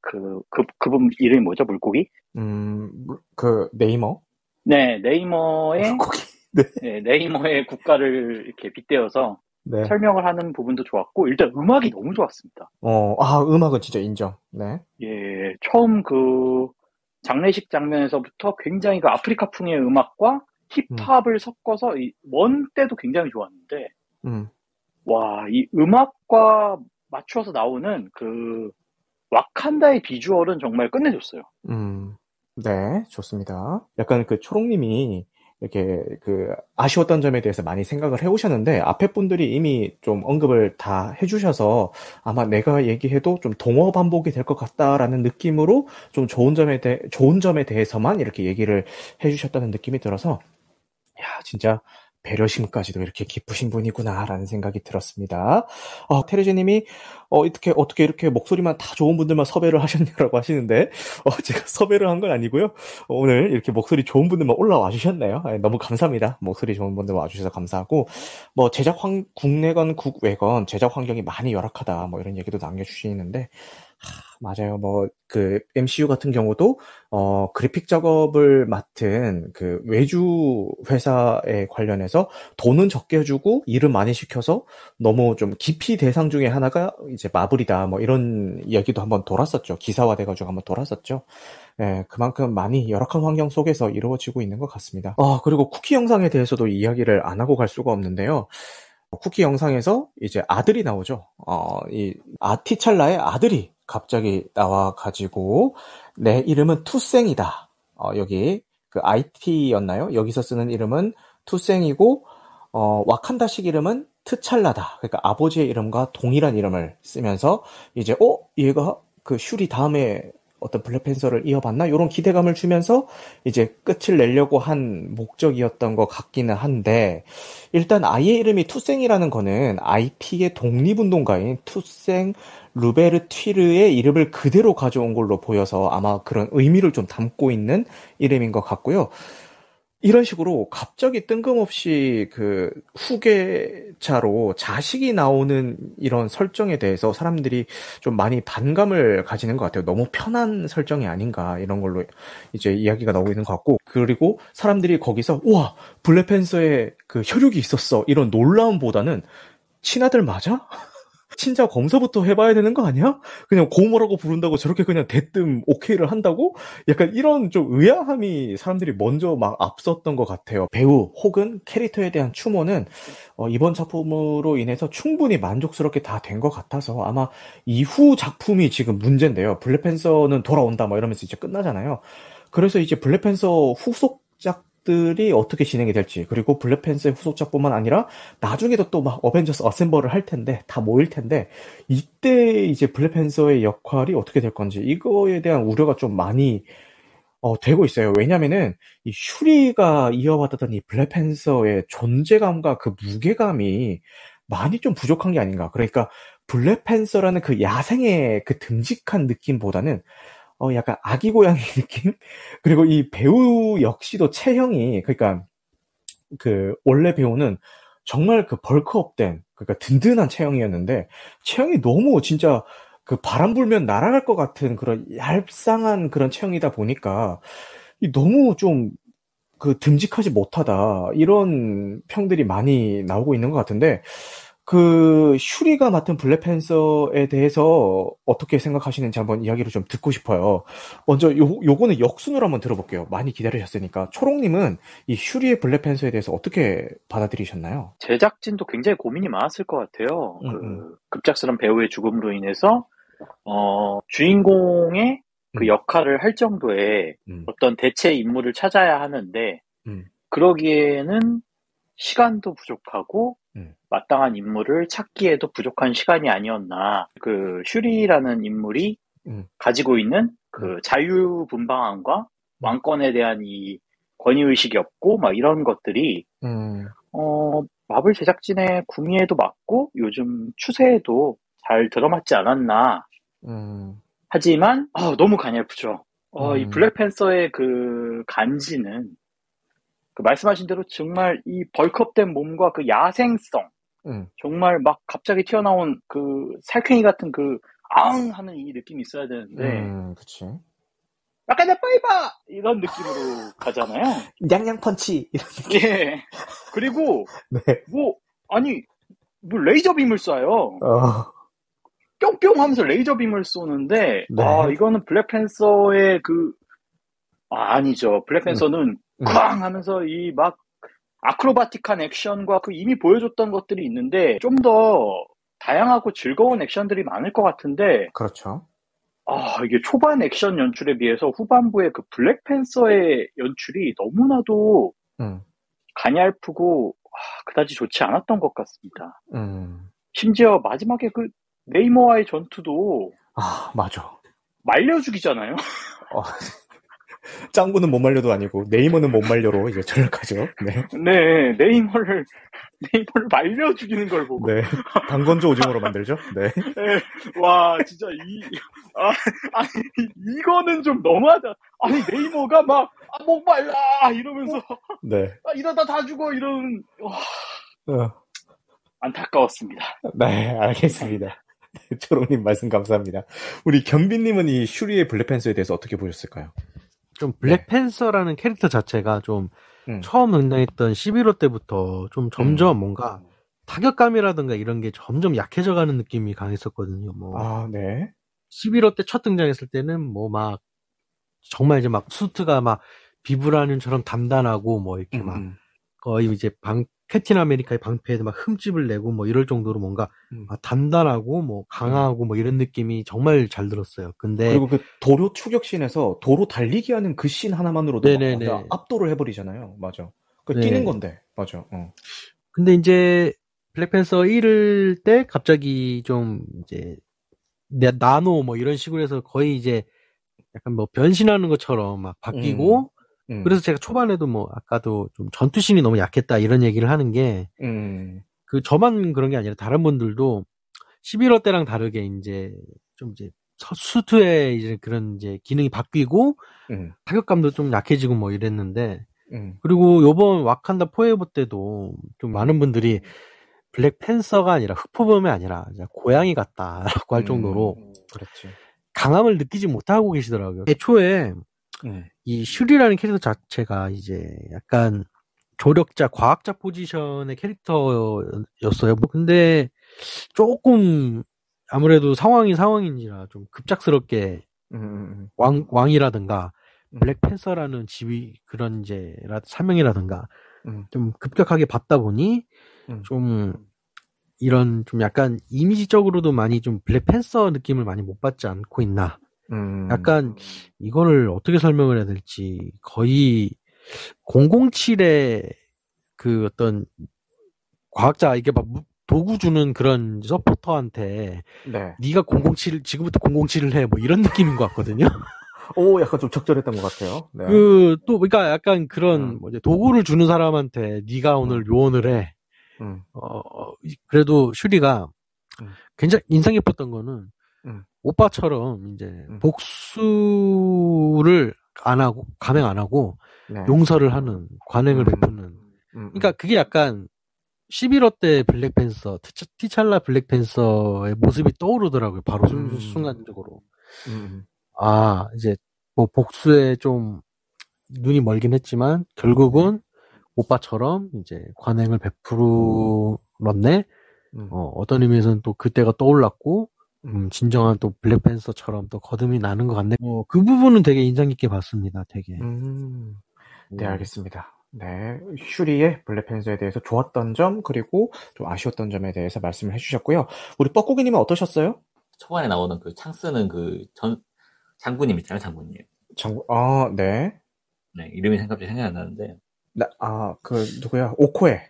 그, 그, 그분 이름이 뭐죠? 물고기? 음, 그, 네이머? 네, 네이머의 물고기. 네. 네, 네이머의 국가를 이렇게 빗대어서 네. 설명을 하는 부분도 좋았고 일단 음악이 너무 좋았습니다. 어, 아 음악은 진짜 인정. 네. 예, 처음 그 장례식 장면에서부터 굉장히 그 아프리카풍의 음악과 힙합을 음. 섞어서 이원 때도 굉장히 좋았는데, 음. 와, 이 음악과 맞춰서 나오는 그 와칸다의 비주얼은 정말 끝내줬어요. 음. 네, 좋습니다. 약간 그 초롱님이 이렇게 그 아쉬웠던 점에 대해서 많이 생각을 해오셨는데 앞에 분들이 이미 좀 언급을 다 해주셔서 아마 내가 얘기해도 좀 동어 반복이 될 것 같다라는 느낌으로 좀 좋은 점에 대 좋은 점에 대해서만 이렇게 얘기를 해주셨다는 느낌이 들어서 야 진짜 배려심까지도 이렇게 깊으신 분이구나라는 생각이 들었습니다. 어, 테레제님이 어, 어떻게 어떻게 이렇게 목소리만 다 좋은 분들만 섭외를 하셨냐라고 하시는데 어, 제가 섭외를 한 건 아니고요. 오늘 이렇게 목소리 좋은 분들만 올라와 주셨네요. 아, 너무 감사합니다. 목소리 좋은 분들 와주셔서 감사하고 뭐 제작 환 국내건 국외건 제작 환경이 많이 열악하다 뭐 이런 얘기도 남겨주시는데 맞아요. 뭐, 그, MCU 같은 경우도, 어, 그래픽 작업을 맡은 그 외주 회사에 관련해서 돈은 적게 주고 일을 많이 시켜서 너무 좀 깊이 대상 중에 하나가 이제 마블이다. 뭐 이런 이야기도 한번 돌았었죠. 기사화돼 가지고 한번 돌았었죠. 예, 그만큼 많이 열악한 환경 속에서 이루어지고 있는 것 같습니다. 아, 그리고 쿠키 영상에 대해서도 이야기를 안 하고 갈 수가 없는데요. 쿠키 영상에서 이제 아들이 나오죠. 어, 이 아티찰라의 아들이 갑자기 나와 가지고 내 이름은 투생이다. 어, 여기 그 IT였나요? 여기서 쓰는 이름은 투생이고 어, 와칸다식 이름은 트찰라다. 그러니까 아버지의 이름과 동일한 이름을 쓰면서 이제 어 얘가 그 슈리 다음에 어떤 블랙팬서를 이어받나 이런 기대감을 주면서 이제 끝을 내려고 한 목적이었던 것 같기는 한데 일단 아이의 이름이 투생이라는 거는 IT의 독립운동가인 투생 루베르튀르의 이름을 그대로 가져온 걸로 보여서 아마 그런 의미를 좀 담고 있는 이름인 것 같고요. 이런 식으로 갑자기 뜬금없이 그 후계자로 자식이 나오는 이런 설정에 대해서 사람들이 좀 많이 반감을 가지는 것 같아요. 너무 편한 설정이 아닌가 이런 걸로 이제 이야기가 나오고 있는 것 같고 그리고 사람들이 거기서 우와 블랙팬서에 그 혈육이 있었어 이런 놀라움보다는 친아들 맞아? 친자 검사부터 해봐야 되는 거 아니야? 그냥 고모라고 부른다고 저렇게 그냥 대뜸 오케이를 한다고? 약간 이런 좀 의아함이 사람들이 먼저 막 앞섰던 것 같아요. 배우 혹은 캐릭터에 대한 추모는 어, 이번 작품으로 인해서 충분히 만족스럽게 다 된 것 같아서 아마 이후 작품이 지금 문제인데요. 블랙팬서는 돌아온다 뭐 이러면서 이제 끝나잖아요. 그래서 이제 블랙팬서 후속 작 들이 어떻게 진행이 될지 그리고 블랙팬서의 후속작뿐만 아니라 나중에도 또 막 어벤져스 어셈버를 할 텐데 다 모일 텐데 이때 이제 블랙팬서의 역할이 어떻게 될 건지 이거에 대한 우려가 좀 많이 어, 되고 있어요. 왜냐면은 이 슈리가 이어받았던 이 블랙팬서의 존재감과 그 무게감이 많이 좀 부족한 게 아닌가. 그러니까 블랙팬서라는 그 야생의 그 듬직한 느낌보다는 어, 약간 아기 고양이 [laughs] 느낌? 그리고 이 배우 역시도 체형이, 그러니까, 그, 원래 배우는 정말 그 벌크업된, 그러니까 든든한 체형이었는데, 체형이 너무 진짜 그 바람 불면 날아갈 것 같은 그런 얄쌍한 그런 체형이다 보니까, 너무 좀, 그 듬직하지 못하다. 이런 평들이 많이 나오고 있는 것 같은데, 그 슈리가 맡은 블랙팬서에 대해서 어떻게 생각하시는지 한번 이야기를 좀 듣고 싶어요. 먼저 요 요거는 역순으로 한번 들어볼게요. 많이 기다리셨으니까 초롱님은 이 슈리의 블랙팬서에 대해서 어떻게 받아들이셨나요? 제작진도 굉장히 고민이 많았을 것 같아요. 음, 그 음. 급작스런 배우의 죽음으로 인해서 어, 주인공의 그 음. 역할을 할 정도의 음. 어떤 대체 인물을 찾아야 하는데 음. 그러기에는 시간도 부족하고 음. 마땅한 인물을 찾기에도 부족한 시간이 아니었나. 그 슈리라는 인물이 음. 가지고 있는 그 음. 자유분방함과 음. 왕권에 대한 이 권위의식이 없고 막 이런 것들이 음. 어 마블 제작진의 구미에도 맞고 요즘 추세에도 잘 들어맞지 않았나. 음. 하지만 어, 너무 가냘프죠. 어, 이 블랙팬서의 그 간지는 그 말씀하신 대로 정말 이 벌크업된 몸과 그 야생성, 음. 정말 막 갑자기 튀어나온 그 살쾡이 같은 그 앙! 하는 이 느낌이 있어야 되는데. 음, 그치. 약간 내 빠이바! 이런 느낌으로 가잖아요. [laughs] 냥냥 펀치! 예. 그리고, [laughs] 네. 뭐, 아니, 뭐 레이저 빔을 쏴요. 어. 뿅뿅 하면서 레이저 빔을 쏘는데 네. 아 이거는 블랙팬서의 그 아, 아니죠. 블랙팬서는 음. 쾅 하면서 이 막 acrobatic한 액션과 그 이미 보여줬던 것들이 있는데 좀 더 다양하고 즐거운 액션들이 많을 것 같은데 그렇죠. 아 이게 초반 액션 연출에 비해서 후반부의 그 블랙팬서의 연출이 너무나도 음. 가냘프고 아, 그다지 좋지 않았던 것 같습니다. 음. 심지어 마지막에 그 네이머와의 전투도 아 맞아 말려 죽이잖아요. 어, [laughs] 짱구는 못 말려도 아니고 네이머는 못 말려로 이제 전락하죠. 네. 네, 네이머를 [laughs] 네이머를 말려 죽이는 걸 보고. 네. 방건조 오징어로 만들죠. 네. 네. 와, 진짜 이 아, 아니 이거는 좀 너무하다. 아니 네이머가 막 아, 못 말라 이러면서 네. [laughs] 아, 이러다 다 죽어 이런 와. 어. 안타까웠습니다. 네, 알겠습니다. 초롱님 말씀 감사합니다. 우리 겸비님은 이 슈리의 블랙팬서에 대해서 어떻게 보셨을까요? 좀 블랙팬서라는 네. 캐릭터 자체가 좀 음. 처음 등장했던 11호 때부터 좀 점점 음. 뭔가 타격감이라든가 이런 게 점점 약해져가는 느낌이 강했었거든요. 뭐. 아, 네. 11호 때 첫 등장했을 때는 뭐 막 정말 이제 막 수트가 막 비브라늄처럼 단단하고 뭐 이렇게 음. 막 거의 이제 방 캡틴 아메리카의 방패에도 막 흠집을 내고 뭐 이럴 정도로 뭔가 음. 단단하고 뭐 강하고 뭐 이런 느낌이 정말 잘 들었어요. 근데 그리고 그 도로 추격신에서 도로 달리기 하는 그신 하나만으로도 압도를 해버리잖아요. 맞아. 그 네. 뛰는 건데 맞아. 어. 근데 이제 블랙팬서 1을 때 갑자기 좀 이제 나노 뭐 이런 식으로 해서 거의 이제 약간 뭐 변신하는 것처럼 막 바뀌고 음. 음. 그래서 제가 초반에도 뭐 아까도 좀 전투신이 너무 약했다 이런 얘기를 하는 게 음. 그 저만 그런 게 아니라 다른 분들도 11호 때랑 다르게 이제 좀 이제 수트의 이제 그런 이제 기능이 바뀌고 음. 타격감도 좀 약해지고 뭐 이랬는데 음. 그리고 요번 와칸다 포에버 때도 좀 많은 분들이 블랙 팬서가 아니라 흑포범이 아니라 고양이 같다라고 할 음. 정도로 그렇지. 강함을 느끼지 못하고 계시더라고요. 애초에 네. 이 슈리라는 캐릭터 자체가 이제 약간 조력자, 과학자 포지션의 캐릭터였어요. 뭐 근데 조금 아무래도 상황이 상황인지라 좀 급작스럽게 음, 음, 음. 왕 왕이라든가 블랙팬서라는 지위 그런 이제 사명이라든가 음. 좀 급격하게 받다 보니 음. 좀 이런 좀 약간 이미지적으로도 많이 좀 블랙팬서 느낌을 많이 못 받지 않고 있나 음. 약간 이거를 어떻게 설명을 해야 될지 거의 007의 그 어떤 과학자 이게 막 도구 주는 그런 서포터한테 네. 네가 007 지금부터 007을 해 뭐 이런 느낌인 것 같거든요. [laughs] 오, 약간 좀 적절했던 것 같아요. 네. 그 또 그러니까 약간 그런 음. 뭐 도구를 주는 사람한테 네가 오늘 음. 요원을 해. 음. 어, 그래도 슈리가 음. 굉장히 인상 깊었던 거는 음. 오빠처럼 이제 음. 복수를 안 하고 감행 안 하고 네. 용서를 하는 관행을 음. 베푸는 음. 음. 그러니까 그게 약간 11호 때 블랙팬서 티찰라 블랙팬서의 모습이 떠오르더라고요 바로 음. 순간적으로 아 이제 뭐 복수에 좀 눈이 멀긴 했지만 결국은 오빠처럼 이제 관행을 베풀었네 어, 어떤 의미에서는 또 그때가 떠올랐고 음, 진정한 또 블랙팬서처럼 또 거듭이 나는 것 같네. 어, 그 부분은 되게 인상 깊게 봤습니다. 되게. 음, 네, 알겠습니다. 네, 슈리의 블랙팬서에 대해서 좋았던 점 그리고 좀 아쉬웠던 점에 대해서 말씀을 해주셨고요. 우리 뻐꾸기님은 어떠셨어요? 초반에 나오는 그 창 쓰는 그 전 장군님 있잖아요, 장군님. 장군, 아, 네. 네, 이름이 생각이 생각이 안 나는데. 네, 아, 그 누구야? 오코에.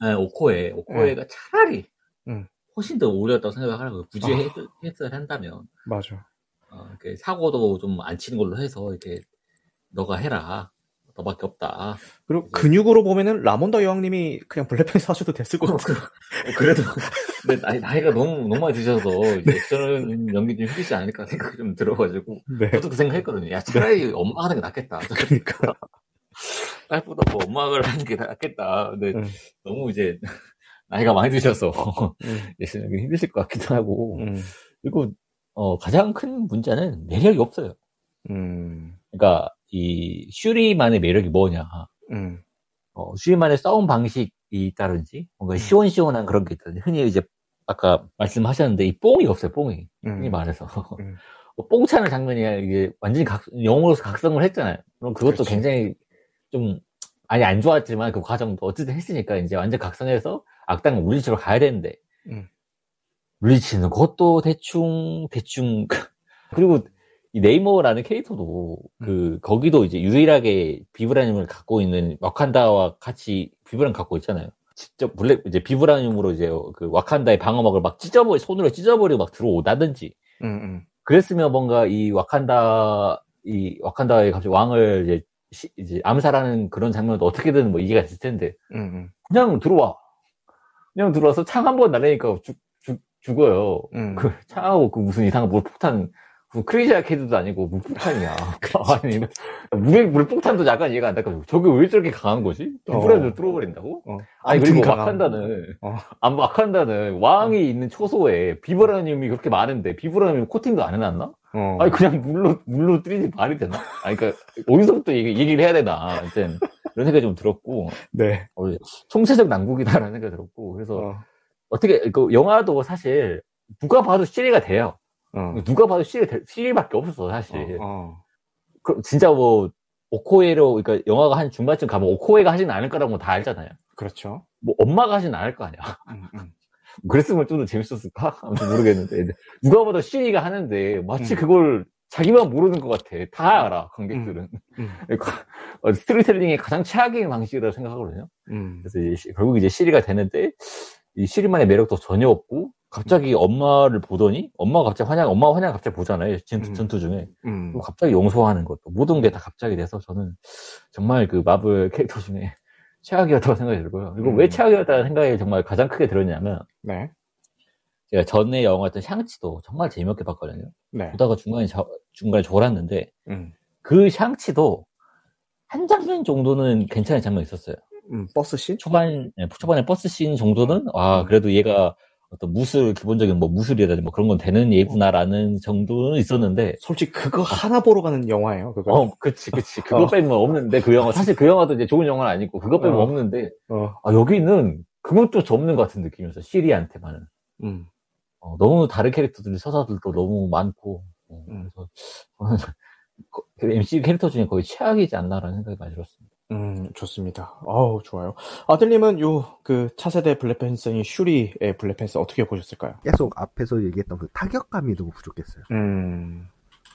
네, 오코에. 오코에가 네. 차라리 음. 훨씬 더 오래였다고 생각을 하라고요. 굳이 아. 헬스를 한다면. 맞아. 어, 이렇게 사고도 좀 안 치는 걸로 해서 이렇게 너가 해라. 너밖에 없다. 그리고 이제... 근육으로 보면은 라몬더 여왕님이 그냥 블랙팬서 하셔도 됐을 것 같아요. 어, 그래도 [laughs] 근데 나이, 나이가 너무 너무 많이 드셔서 이제 저는 연기 좀 힘들지 않을까 생각이 좀 들어가지고 네. 저도 그 생각했거든요. 야 차라리 네. 엄마 하는 게 낫겠다. 그러니까 딸보다 뭐 엄마가 하는 게 낫겠다. 근데 음. 너무 이제 나이가 많이 드셔서 예전에 음. [laughs] 힘드실 것 같기도 하고 음. 그리고 어, 가장 큰 문제는 매력이 없어요. 음. 그러니까 이 슈리만의 매력이 뭐냐? 음. 어, 슈리만의 싸움 방식 있다든지 뭔가 음. 시원시원한 그런 게 있다든지 흔히 이제 아까 말씀하셨는데 이 뽕이 없어요 뽕이 음. 흔히 말해서 음. [laughs] 뭐 뽕차는 장면이 이게 완전히 각, 영어로서 각성을 했잖아요. 그럼 그것도 그렇지. 굉장히 좀 아니 안 좋았지만 그 과정도 어쨌든 했으니까 이제 완전 각성해서 악당 물리치러 가야 되는데 음. 물리치는 것도 대충 대충 [laughs] 그리고 이 네이머라는 캐릭터도 음. 그 거기도 이제 유일하게 비브라늄을 갖고 있는 와칸다와 같이 비브라늄 갖고 있잖아요. 직접 블랙 이제 비브라늄으로 이제 그 와칸다의 방어막을 막 찢어버리 손으로 찢어버리고 막 들어오다든지. 음, 음. 그랬으면 뭔가 이 와칸다 이 와칸다의 갑자기 왕을 이제 시, 이제 암살하는 그런 장면도 어떻게든 뭐 이해가 됐을 텐데 음, 음. 그냥 들어와 그냥 들어와서 창 한 번 날리니까 죽, 죽, 죽어요. 음. 그 창하고 그 무슨 이상한 물 폭탄 뭐 크레이지 아케이드도 아니고 물폭탄이야. [laughs] [laughs] 아니 물 물폭탄도 약간 이해가 안 될까. 저게 왜 저렇게 강한 거지? 비브라를 어. 뚫어버린다고? 어. 아니 그리고 와칸다는 어. 안 와칸다는 왕이 있는 초소에 비브라늄이 그렇게 많은데 비브라늄 코팅도 안 해놨나? 어. 아니 그냥 물로 물로 뚫리지 말이 되나? 아니 그러니까 어디서부터 얘기, 얘기를 해야 되나? 하여튼 이런 생각이 좀 들었고. 네. 어, 총체적 난국이다라는 생각이 들었고 그래서 어. 떻게 그 영화도 사실 누가 봐도 시리가 돼요. 어. 누가 봐도 실, 실밖에 없었어, 사실. 어, 어. 그, 진짜 뭐, 오코에로, 그러니까 영화가 한 중반쯤 가면 오코에가 하진 않을 거라고 다 알잖아요. 그렇죠. 뭐, 엄마가 하진 않을 거 아니야. 음, 음. [laughs] 그랬으면 좀 더 재밌었을까? 아무튼 모르겠는데. 누가 봐도 시리가 하는데, 마치 음. 그걸 자기만 모르는 것 같아. 다 알아, 관객들은. 음, 음. 어, 스토리텔링의 가장 최악의 방식이라고 생각하거든요. 음. 그래서 이제, 결국 이제 시리가 되는데, 이 시리만의 매력도 전혀 없고, 갑자기 엄마를 보더니 엄마가 갑자기 환영, 엄마가 환영 갑자기 보잖아요. 전투, 음. 전투 중에. 음. 갑자기 용서하는 것도 모든 게 다 갑자기 돼서 저는 정말 그 마블 캐릭터 중에 [laughs] 최악이었다고 생각이 들고요. 그리고 음. 왜 최악이었다는 생각이 정말 가장 크게 들었냐면 네. 제가 전에 영화였던 샹치도 정말 재미없게 봤거든요. 네. 보다가 중간에 저, 중간에 졸았는데 음. 그 샹치도 한 장면 정도는 괜찮은 장면 있었어요. 음, 버스 씬? 초반, 네, 초반에 버스 씬 정도는, 아, 음. 그래도 얘가 어떤 무술 기본적인 뭐 무술이라든지 뭐 그런 건 되는 예구나라는 정도는 있었는데 솔직히 그거 하나 보러 가는 영화예요. 그거. 어, 그치, 그치. [laughs] 그거 어. 빼면 없는데 그 영화 사실 그 영화도 이제 좋은 영화는 아니고 그거 빼면 어. 없는데 어. 아 여기는 그것도 접는 것 같은 느낌이었어. 시리한테만은. 음. 어, 너무 다른 캐릭터들이 서사들도 너무 많고 어, 음. 그래서 저는 [laughs] MC 캐릭터 중에 거의 최악이지 않나라는 생각이 많이 들었습니다. 음, 좋습니다. 어우, 좋아요. 아들님은 요, 그, 차세대 블랙팬서인 슈리의 블랙팬서 어떻게 보셨을까요? 계속 앞에서 얘기했던 그 타격감이 너무 부족했어요. 음.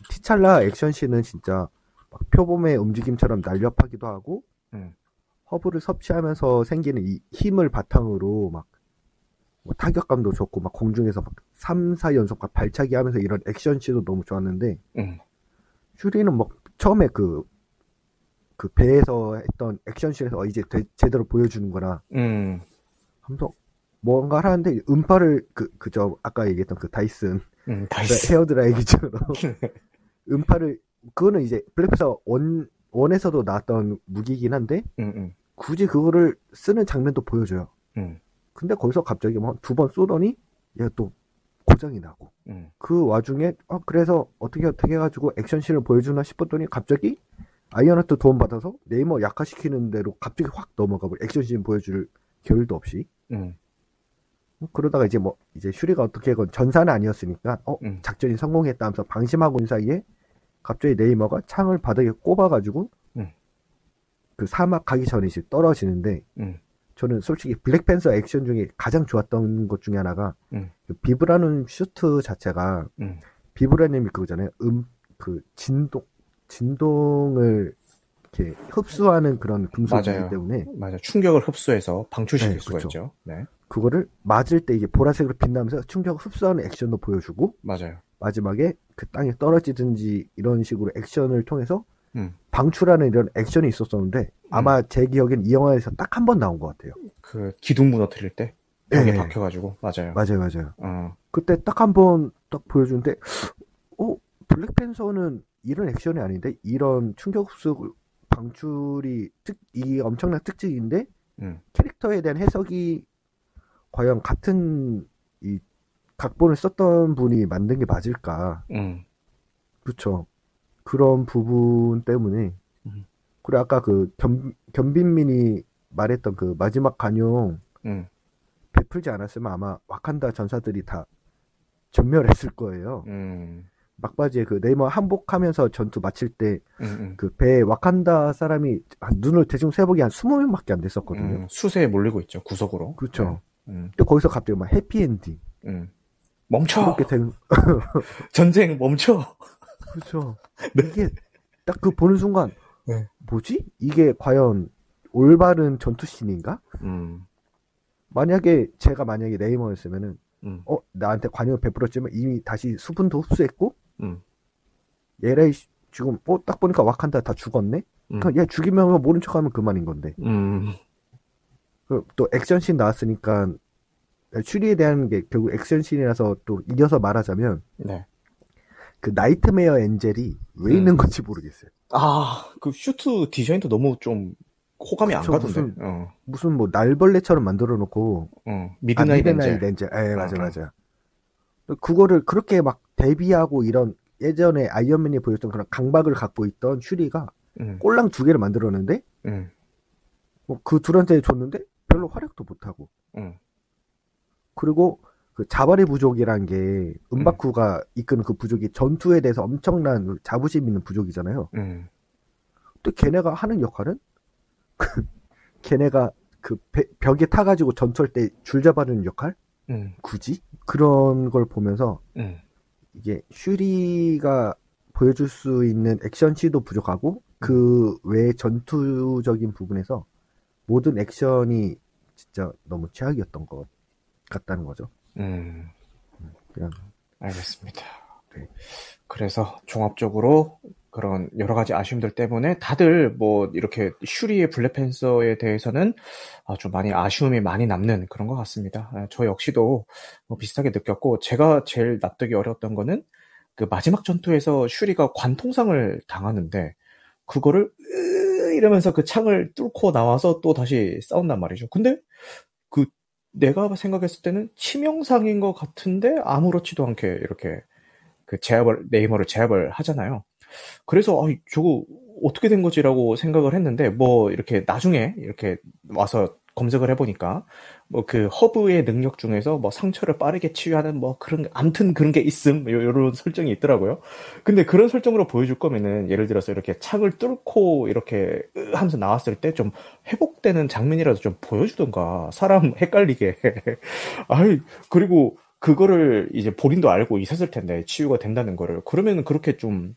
티찰라 액션씬은 진짜 막 표범의 움직임처럼 날렵하기도 하고, 음. 허브를 섭취하면서 생기는 이 힘을 바탕으로 막, 뭐 타격감도 좋고, 막 공중에서 막 3, 4연속과 발차기 하면서 이런 액션씬도 너무 좋았는데, 음. 슈리는 뭐, 처음에 그, 그 배에서 했던 액션씬에서 어, 이제 되, 제대로 보여주는거나 음. 하면서 뭔가 하는데 음파를 그 그저 아까 얘기했던 그 다이슨, 음, 다이슨. 헤어드라이기처럼 [laughs] 음파를 그거는 이제 블랙패서 원 원에서도 나왔던 무기이긴 한데 음, 음. 굳이 그거를 쓰는 장면도 보여줘요. 음. 근데 거기서 갑자기 뭐 두 번 쏘더니 얘가 또 고장이 나고 음. 그 와중에 어 그래서 어떻게 어떻게 해가지고 액션씬을 보여주나 싶었더니 갑자기 아이언하트 도움 받아서 네이머 약화시키는 데로 갑자기 확 넘어가고 액션씬 보여줄 겨를도 없이. 음. 그러다가 이제 뭐 이제 슈리가 어떻게 건 전사는 아니었으니까 어 음. 작전이 성공했다면서 방심하고 있는 사이에 갑자기 네이머가 창을 바닥에 꼽아가지고 음. 그 사막 가기 전에 이제 떨어지는데 음. 저는 솔직히 블랙팬서 액션 중에 가장 좋았던 것 중에 하나가 음. 그 비브라늄 슈트 자체가 음. 비브라늄이 그거잖아요. 음 그 진동 진동을 이렇게 흡수하는 그런 금속이기 때문에 맞아 충격을 흡수해서 방출시킬 네, 수가 그렇죠. 있죠. 네. 그거를 맞을 때 이게 보라색으로 빛나면서 충격을 흡수하는 액션도 보여주고 맞아요. 마지막에 그 땅에 떨어지든지 이런 식으로 액션을 통해서 음. 방출하는 이런 액션이 있었었는데 아마 음. 제 기억엔 이 영화에서 딱 한 번 나온 것 같아요. 그 기둥 무너뜨릴 때 벽에 네. 박혀가지고 맞아요. 맞아요, 맞아요. 어. 그때 딱 한 번 딱 보여주는데, 어 블랙팬서는 이런 액션이 아닌데 이런 충격 흡수 방출이 특, 이 엄청난 특징인데 음. 캐릭터에 대한 해석이 과연 같은 이 각본을 썼던 분이 만든 게 맞을까? 음. 그렇죠. 그런 부분 때문에 음. 그리고 아까 그 겸, 겸빈민이 말했던 그 마지막 관용 음. 베풀지 않았으면 아마 와칸다 전사들이 다 전멸했을 거예요. 음. 막바지에 그 네이머 한복하면서 전투 마칠 때 그 배에 와칸다 사람이 눈을 대충 세보기 한 20명밖에 안 됐었거든요. 음, 수세에 몰리고 있죠 구석으로. 그렇죠. 음. 또 거기서 갑자기 막 해피엔딩. 음. 멈춰. 그렇게 된 [laughs] 전쟁 멈춰. 그렇죠. 네. 이게 딱 그 보는 순간 네. 뭐지? 이게 과연 올바른 전투씬인가? 음. 만약에 제가 만약에 네이머였으면은 음. 어 나한테 관용을 베풀었지만 이미 다시 수분도 흡수했고 음. 얘네 지금 어 딱 보니까 와칸다 다 죽었네. 음. 그러니까 얘 죽이면 모른 척하면 그만인 건데. 음. 또 액션씬 나왔으니까 슈리에 대한 게 결국 액션씬이라서 또 이어서 말하자면 네. 그 나이트메어 엔젤이 왜 음. 있는 건지 모르겠어요. 아, 그 슈트 디자인도 너무 좀 호감이 그쵸, 안 가던데. 무슨, 어. 무슨 뭐 날벌레처럼 만들어 놓고 어, 미드나잇, 아, 엔젤. 엔젤. 예, 맞아 어, 어. 맞아. 그거를 그렇게 막 데뷔하고 이런 예전에 아이언맨이 보였던 그런 강박을 갖고 있던 슈리가 음. 꼴랑 두 개를 만들었는데 음. 뭐 그 둘한테 줬는데 별로 활약도 못하고 음. 그리고 그 자바리 부족이란 게 은바쿠가 음. 이끄는 그 부족이 전투에 대해서 엄청난 자부심 있는 부족이잖아요. 음. 또 걔네가 하는 역할은 그 [laughs] 걔네가 그 배, 벽에 타가지고 전투할 때줄 잡아주는 역할? 음. 굳이? 그런 걸 보면서 음. 이게 슈리가 보여줄 수 있는 액션시도 부족하고 그 외 전투적인 부분에서 모든 액션이 진짜 너무 최악이었던 것 같다는 거죠. 음. 그냥 알겠습니다. 네. 그래서 종합적으로 그런 여러 가지 아쉬움들 때문에 다들 뭐 이렇게 슈리의 블랙팬서에 대해서는 좀 많이 아쉬움이 많이 남는 그런 것 같습니다. 아, 저 역시도 뭐 비슷하게 느꼈고 제가 제일 납득이 어려웠던 거는 그 마지막 전투에서 슈리가 관통상을 당하는데 그거를 이러면서 그 창을 뚫고 나와서 또 다시 싸운단 말이죠. 근데 그 내가 생각했을 때는 치명상인 것 같은데 아무렇지도 않게 이렇게 그 제압을 네이머를 제압을 하잖아요. 그래서 아, 저거 어떻게 된 거지라고 생각을 했는데 뭐 이렇게 나중에 이렇게 와서 검색을 해보니까 뭐 그 허브의 능력 중에서 뭐 상처를 빠르게 치유하는 뭐 그런 암튼 그런 게 있음 요런 설정이 있더라고요. 근데 그런 설정으로 보여줄 거면은 예를 들어서 이렇게 창을 뚫고 이렇게 하면서 나왔을 때 좀 회복되는 장면이라도 좀 보여주던가 사람 헷갈리게. [laughs] 아이 그리고 그거를 이제 본인도 알고 있었을 텐데 치유가 된다는 거를 그러면 그렇게 좀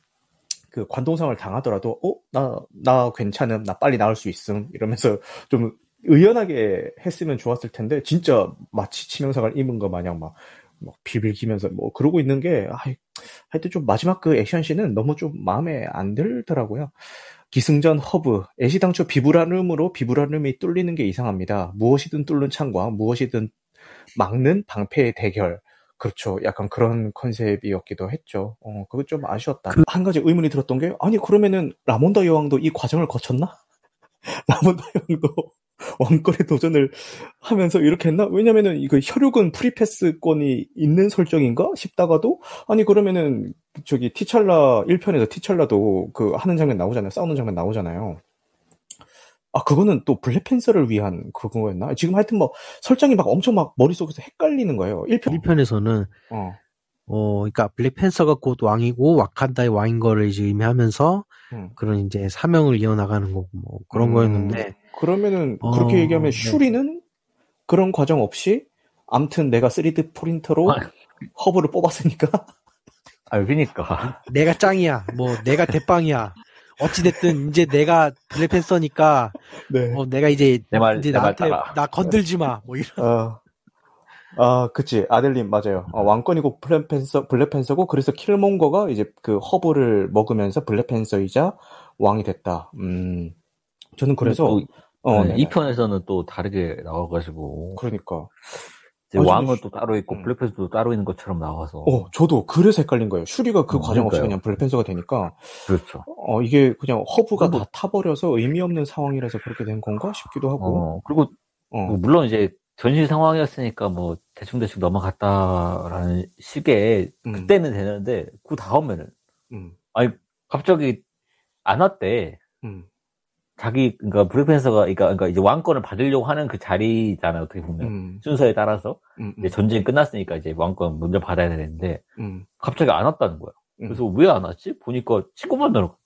그 관동상을 당하더라도 어? 나, 나 괜찮음. 나 빨리 나올 수 있음. 이러면서 [laughs] 좀 의연하게 했으면 좋았을 텐데 진짜 마치 치명상을 입은 거 마냥 막, 막 빌빌 기면서 뭐 그러고 있는 게 아, 하여튼 좀 마지막 그 액션 씬은 너무 좀 마음에 안 들더라고요. 기승전 허브, 애시당초 비브라늄으로 비브라늄이 뚫리는 게 이상합니다. 무엇이든 뚫는 창과 무엇이든 막는 방패의 대결. 그렇죠. 약간 그런 컨셉이었기도 했죠. 어, 그거 좀 아쉬웠다. 그... 한 가지 의문이 들었던 게, 아니, 그러면은, 라몬다 여왕도 이 과정을 거쳤나? [laughs] 라몬다 여왕도 [laughs] 왕권에 도전을 하면서 이렇게 했나? 왜냐면은, 이거 혈육은 프리패스권이 있는 설정인가? 싶다가도, 아니, 그러면은, 저기, 티찰라, 1편에서 티찰라도 그 하는 장면 나오잖아요. 싸우는 장면 나오잖아요. 아, 그거는 또 블랙팬서를 위한 그거였나? 지금 하여튼 뭐 설정이 막 엄청 막 머릿속에서 헷갈리는 거예요. 1편. 1편에서는 어. 어, 그러니까 블랙팬서가 곧 왕이고 와칸다의 왕인 거를 이제 의미하면서 음. 그런 이제 사명을 이어나가는 거고 뭐 그런 음. 거였는데 그러면은 어, 그렇게 얘기하면 네. 슈리는 그런 과정 없이 암튼 내가 3D 프린터로 아. 허브를 뽑았으니까 아, 그니까. 내가 짱이야. 뭐, 내가 대빵이야. 어찌됐든 이제 내가 블랙팬서니까 네. 어, 내가 이제 내 말, 이제 나한테 나 건들지 마. 뭐 이런. 어. 아, 그치. 아델님, 맞아요. 어, 왕권이고 블랙팬서, 블랙팬서고, 그래서 킬몽거가 이제 그 허브를 먹으면서 블랙팬서이자 왕이 됐다. 음. 저는 그래서, 또, 어, 네, 2편에서는 또 다르게 나와가지고. 그러니까. 왕은 또 따로 있고 음. 블랙팬서도 따로 있는 것처럼 나와서. 어, 저도 그래서 헷갈린 거예요. 슈리가 그 음, 과정 없이 그냥 블랙팬서가 되니까. 그렇죠. 어, 이게 그냥 허브가 그리고, 다 타버려서 의미 없는 상황이라서 그렇게 된 건가 싶기도 하고. 어, 그리고 어. 뭐 물론 이제 전시 상황이었으니까 뭐 대충 대충 넘어갔다라는 식의 음. 그때는 되는데 그 다음에는 음. 아니 갑자기 안 왔대. 음. 자기 그러니까 블랙팬서가 그러니까, 그러니까 이제 왕권을 받으려고 하는 그 자리잖아요 어떻게 보면 음. 순서에 따라서 음, 음. 이제 전쟁이 끝났으니까 이제 왕권 먼저 받아야 되는데 음. 갑자기 안 왔다는 거야. 음. 그래서 왜 안 왔지? 보니까 친구만 나로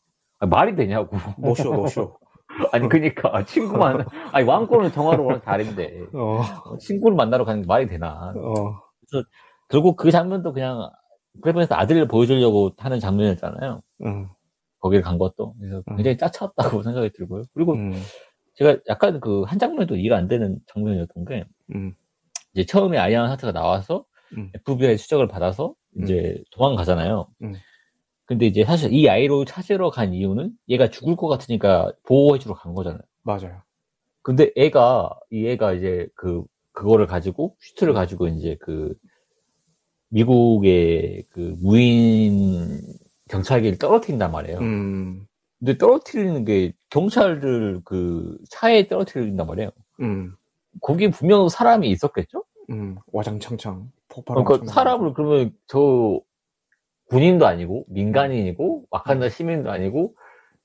말이 되냐고. [laughs] 뭐쇼 뭐쇼. [laughs] 아니 그니까 친구만 [laughs] 아니 왕권을 정하러 가는 자리인데 어. 친구를 만나러 가는 게 말이 되나? 어. 그래서 결국 그 장면도 그냥 블랙팬서 아들을 보여주려고 하는 장면이었잖아요. 음. 거기를 간 것도. 그래서 음. 굉장히 짜쳤다고 [laughs] 생각이 들고요. 그리고 음. 제가 약간 그 한 장면도 이해가 안 되는 장면이었던 게, 음. 이제 처음에 아이언 하트가 나와서 음. FBI 추적을 받아서 이제 음. 도망가잖아요. 음. 근데 이제 사실 이 아이를 찾으러 간 이유는 얘가 죽을 것 같으니까 보호해주러 간 거잖아요. 맞아요. 근데 애가, 이 애가 이제 그, 그거를 가지고, 슈트를 가지고 이제 그, 미국의 그 무인 경찰기를 떨어뜨린단 말이에요. 음. 근데 떨어뜨리는 게 경찰들 그 차에 떨어뜨린단 말이에요. 음. 거기 분명 사람이 있었겠죠? 음. 와장창창 폭발. 그러니까 사람을 그러면 저 군인도 아니고 민간인이고 와칸다 시민도 아니고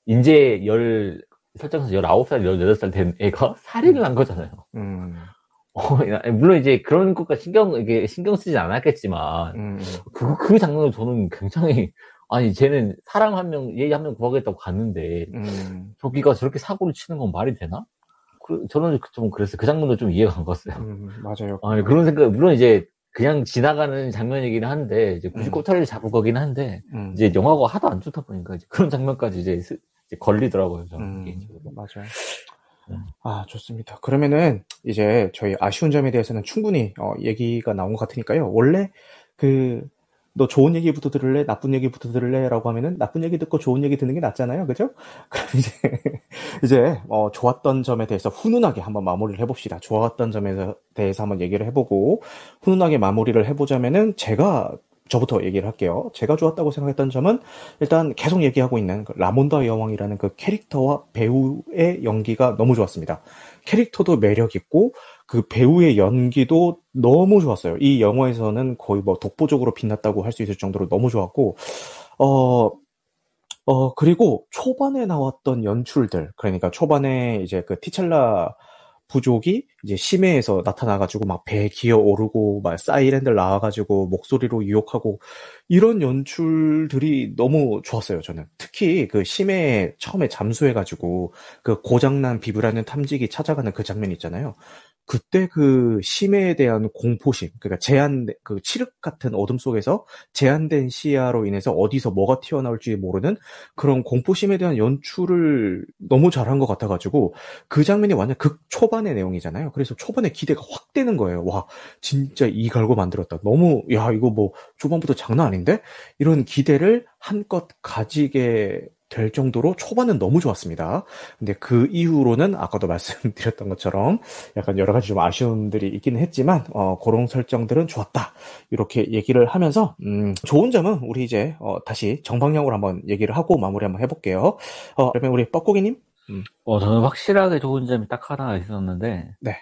이제 열 설정에서 19살, 18살 된 애가 살인을 한 거잖아요. 음. 어, 물론 이제 그런 것과 신경, 이게 신경 쓰지 않았겠지만, 음. 그, 그 장면을 저는 굉장히 아니 쟤는 사람 한 명, 얘 한 명 구하겠다고 갔는데 음. 저기가 저렇게 사고를 치는 건 말이 되나? 그, 저는 좀 그랬어요. 그 장면도 좀 이해가 안 갔어요. 음, 맞아요. 아니 그런 생각, 물론 이제 그냥 지나가는 장면이긴 한데 이제 굳이 음. 꼬타리를 잡을 거긴 한데 음. 이제 영화가 하도 안 좋다 보니까 이제 그런 장면까지 이제, 이제 걸리더라고요. 저는 음, 개인적으로. 맞아요. 네. 아, 좋습니다. 그러면은 이제 저희 아쉬운 점에 대해서는 충분히 어, 얘기가 나온 것 같으니까요. 원래 그 너 좋은 얘기부터 들을래? 나쁜 얘기부터 들을래? 라고 하면은 나쁜 얘기 듣고 좋은 얘기 듣는 게 낫잖아요. 그죠? [laughs] 그럼 이제, 이제, 어, 좋았던 점에 대해서 훈훈하게 한번 마무리를 해봅시다. 좋았던 점에 대해서 한번 얘기를 해보고, 훈훈하게 마무리를 해보자면은 제가 저부터 얘기를 할게요. 제가 좋았다고 생각했던 점은 일단 계속 얘기하고 있는 그 라몬다 여왕이라는 그 캐릭터와 배우의 연기가 너무 좋았습니다. 캐릭터도 매력 있고 그 배우의 연기도 너무 좋았어요. 이 영화에서는 거의 뭐 독보적으로 빛났다고 할 수 있을 정도로 너무 좋았고, 어, 어, 그리고 초반에 나왔던 연출들, 그러니까 초반에 이제 그 티첼라 부족이 이제 심해에서 나타나가지고 막 배 기어 오르고 막 사이렌들 나와가지고 목소리로 유혹하고 이런 연출들이 너무 좋았어요 저는 특히 그 심해 처음에 잠수해가지고 그 고장난 비브라는 탐지기 찾아가는 그 장면 있잖아요 그때 그 심해에 대한 공포심, 그러니까 제한, 그 칠흑 같은 어둠 속에서 제한된 시야로 인해서 어디서 뭐가 튀어나올지 모르는 그런 공포심에 대한 연출을 너무 잘한 것 같아가지고 그 장면이 완전 극 초반의 내용이잖아요. 그래서 초반에 기대가 확 되는 거예요. 와, 진짜 이 갈고 만들었다. 너무, 야, 이거 뭐 초반부터 장난 아닌데? 이런 기대를 한껏 가지게 될 정도로 초반은 너무 좋았습니다. 근데 그 이후로는 아까도 [laughs] 말씀드렸던 것처럼 약간 여러 가지 좀 아쉬움들이 있기는 했지만 어, 그런 설정들은 좋았다. 이렇게 얘기를 하면서 음, 좋은 점은 우리 이제 어, 다시 정방향으로 한번 얘기를 하고 마무리 한번 해볼게요. 어, 그러면 우리 뻐꾸기님. 음. 어, 저는 확실하게 좋은 점이 딱 하나 있었는데. 네.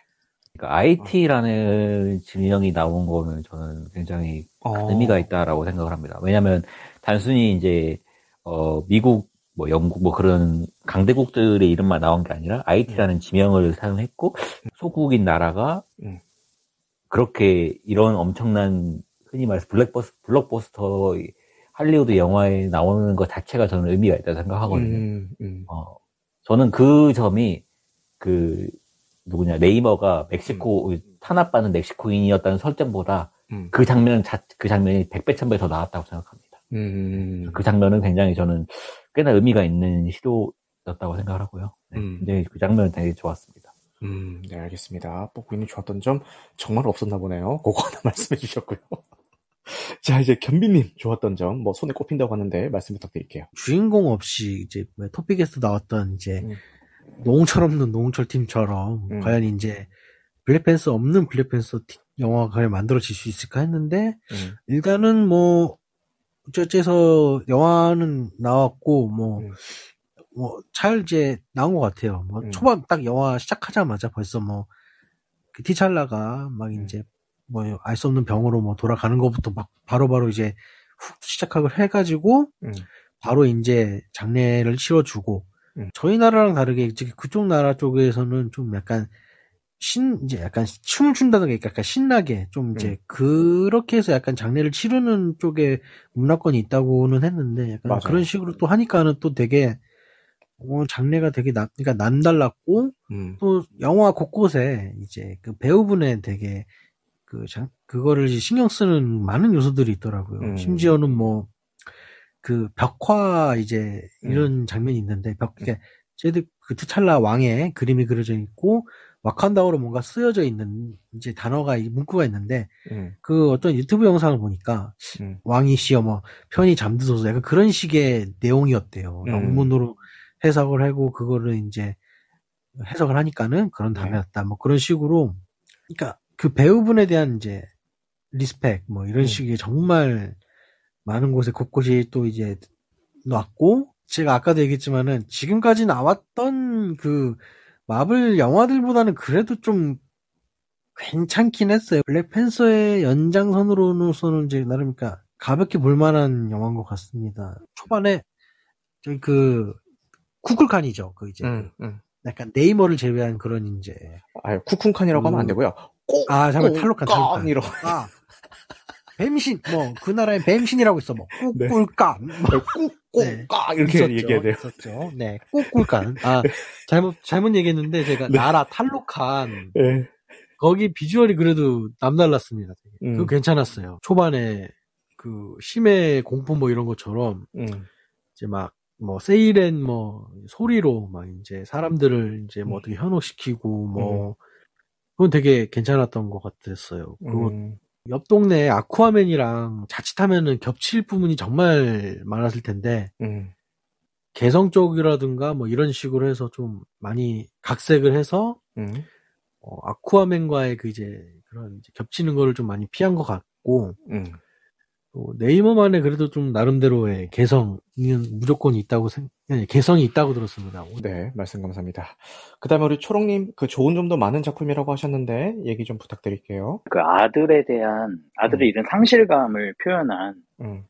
그러니까 IT라는 지명이 나온 거는 저는 굉장히 어. 의미가 있다라고 생각을 합니다. 왜냐하면 단순히 이제 어, 미국 뭐 영국 뭐 그런 강대국들의 이름만 나온 게 아니라 IT라는 음. 지명을 사용했고 소국인 나라가 음. 그렇게 이런 엄청난 흔히 말해서 블랙버스 블록버스터 할리우드 영화에 나오는 것 자체가 저는 의미가 있다고 생각하거든요. 음, 음. 어, 저는 그 점이 그 누구냐 네이머가 멕시코 음. 탄압받는 멕시코인이었다는 설정보다 음. 그 장면 자, 그 장면이 백배 천배 더 나았다고 생각합니다. 그 장면은 굉장히 저는 꽤나 의미가 있는 시도였다고 생각을 하고요. 네, 음. 그 장면은 되게 좋았습니다. 음, 네, 알겠습니다. 뽀꾸인이 좋았던 점 정말 없었나 보네요. 그거 하나 [laughs] 말씀해 주셨고요. [laughs] 자, 이제 견비님 좋았던 점, 뭐 손에 꼽힌다고 하는데 말씀 부탁드릴게요. 주인공 없이 이제 뭐 토픽에서 나왔던 이제 음. 노홍철 없는 노홍철 팀처럼 음. 과연 이제 블랙팬서 없는 블랙팬서 영화가 과연 만들어질 수 있을까 했는데 음. 일단은 뭐 어째서 영화는 나왔고 뭐 음. 뭐잘 이제 나온 것 같아요. 뭐 음. 초반 딱 영화 시작하자마자 벌써 뭐 그 티찰라가 막 음. 이제 뭐 알 수 없는 병으로 뭐 돌아가는 것부터 막 바로바로 바로 이제 훅 시작하고 해가지고 음. 바로 이제 장례를 치러주고 음. 저희 나라랑 다르게 그쪽 나라 쪽에서는 좀 약간 신 이제 약간 춤을 춘다든가 약간 신나게 좀 이제 음. 그렇게 해서 약간 장례를 치르는 쪽에 문화권이 있다고는 했는데 약간 맞아요. 그런 식으로 또 하니까는 또 되게 어, 장례가 되게 남, 그러니까 남달랐고 음. 또 영화 곳곳에 이제 그 배우분의 되게 그 장, 그거를 신경 쓰는 많은 요소들이 있더라고요. 음. 심지어는 뭐 그 벽화 이제 이런 음. 장면이 있는데 벽 이게 쟤들 그 투찰라 왕의 그림이 그려져 있고 와칸다우로 뭔가 쓰여져 있는 이제 단어가 문구가 있는데 음. 그 어떤 유튜브 영상을 보니까 음. 왕이시여 뭐 편히 잠드소서 약간 그런 식의 내용이었대요. 음. 영문으로 해석을 하고 그거를 이제 해석을 하니까는 그런 네. 단어였다. 뭐 그런 식으로 그러니까 그 배우분에 대한 이제 respect 뭐 이런 음. 식의 정말 많은 곳에 곳곳이 또 이제 놨고 제가 아까도 얘기했지만은 지금까지 나왔던 그 마블 영화들보다는 그래도 좀 괜찮긴 했어요. 블랙팬서의 연장선으로서는 이제 나름 그러니까 가볍게 볼만한 영화인 것 같습니다. 초반에 저기 그 쿠쿨칸이죠. 그 이제 음, 음. 약간 네이머를 제외한 그런 이제 아 쿠쿤칸이라고 그... 하면 안 되고요. 꼭, 아 잠깐 탈로칸 탈로칸 이러. 아 뱀신 뭐 그 나라에 뱀신이라고 있어 뭐 꿀꿀깐 네. 꿀꿀까 네. 이렇게 있었죠, 얘기해야 돼요. 있었죠. 네 꿀꿀깐 아 네. 잘못 잘못 얘기했는데 제가 네. 나라 탈로칸 네. 거기 비주얼이 그래도 남달랐습니다. 음. 그거 괜찮았어요. 초반에 그 심해 공포 뭐 이런 것처럼 음. 이제 막 뭐 세이렌 뭐 소리로 막 이제 사람들을 이제 뭐 음. 어떻게 현혹시키고 뭐 음. 그건 되게 괜찮았던 것 같았어요. 그거 음. 옆 동네 아쿠아맨이랑 자칫하면은 겹칠 부분이 정말 많았을 텐데 음. 개성 쪽이라든가 뭐 이런 식으로 해서 좀 많이 각색을 해서 음. 어, 아쿠아맨과의 그 이제 그런 이제 겹치는 거를 좀 많이 피한 것 같고 음. 어, 네이머만의 그래도 좀 나름대로의 개성은 무조건 있다고 생, 개성이 있다고 들었습니다. 네, 말씀 감사합니다. 그 다음에 우리 초롱님, 그 좋은 점도 많은 작품이라고 하셨는데, 얘기 좀 부탁드릴게요. 그 아들에 대한, 아들의 음. 이런 상실감을 표현한 음.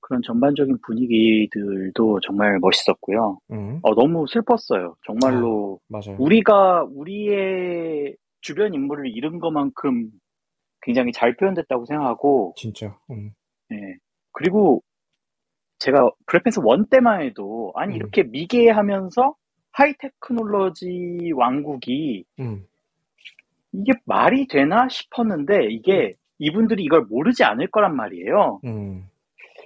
그런 전반적인 분위기들도 정말 멋있었고요. 음. 어, 너무 슬펐어요. 정말로. 아, 맞아요. 우리가, 우리의 주변 인물을 잃은 것만큼 굉장히 잘 표현됐다고 생각하고. 진짜. 음. 네. 그리고 제가 블랙팬서 1 때만 해도 아니 음. 이렇게 미개하면서 하이테크놀로지 왕국이 음. 이게 말이 되나 싶었는데 이게 이분들이 이걸 모르지 않을 거란 말이에요. 음.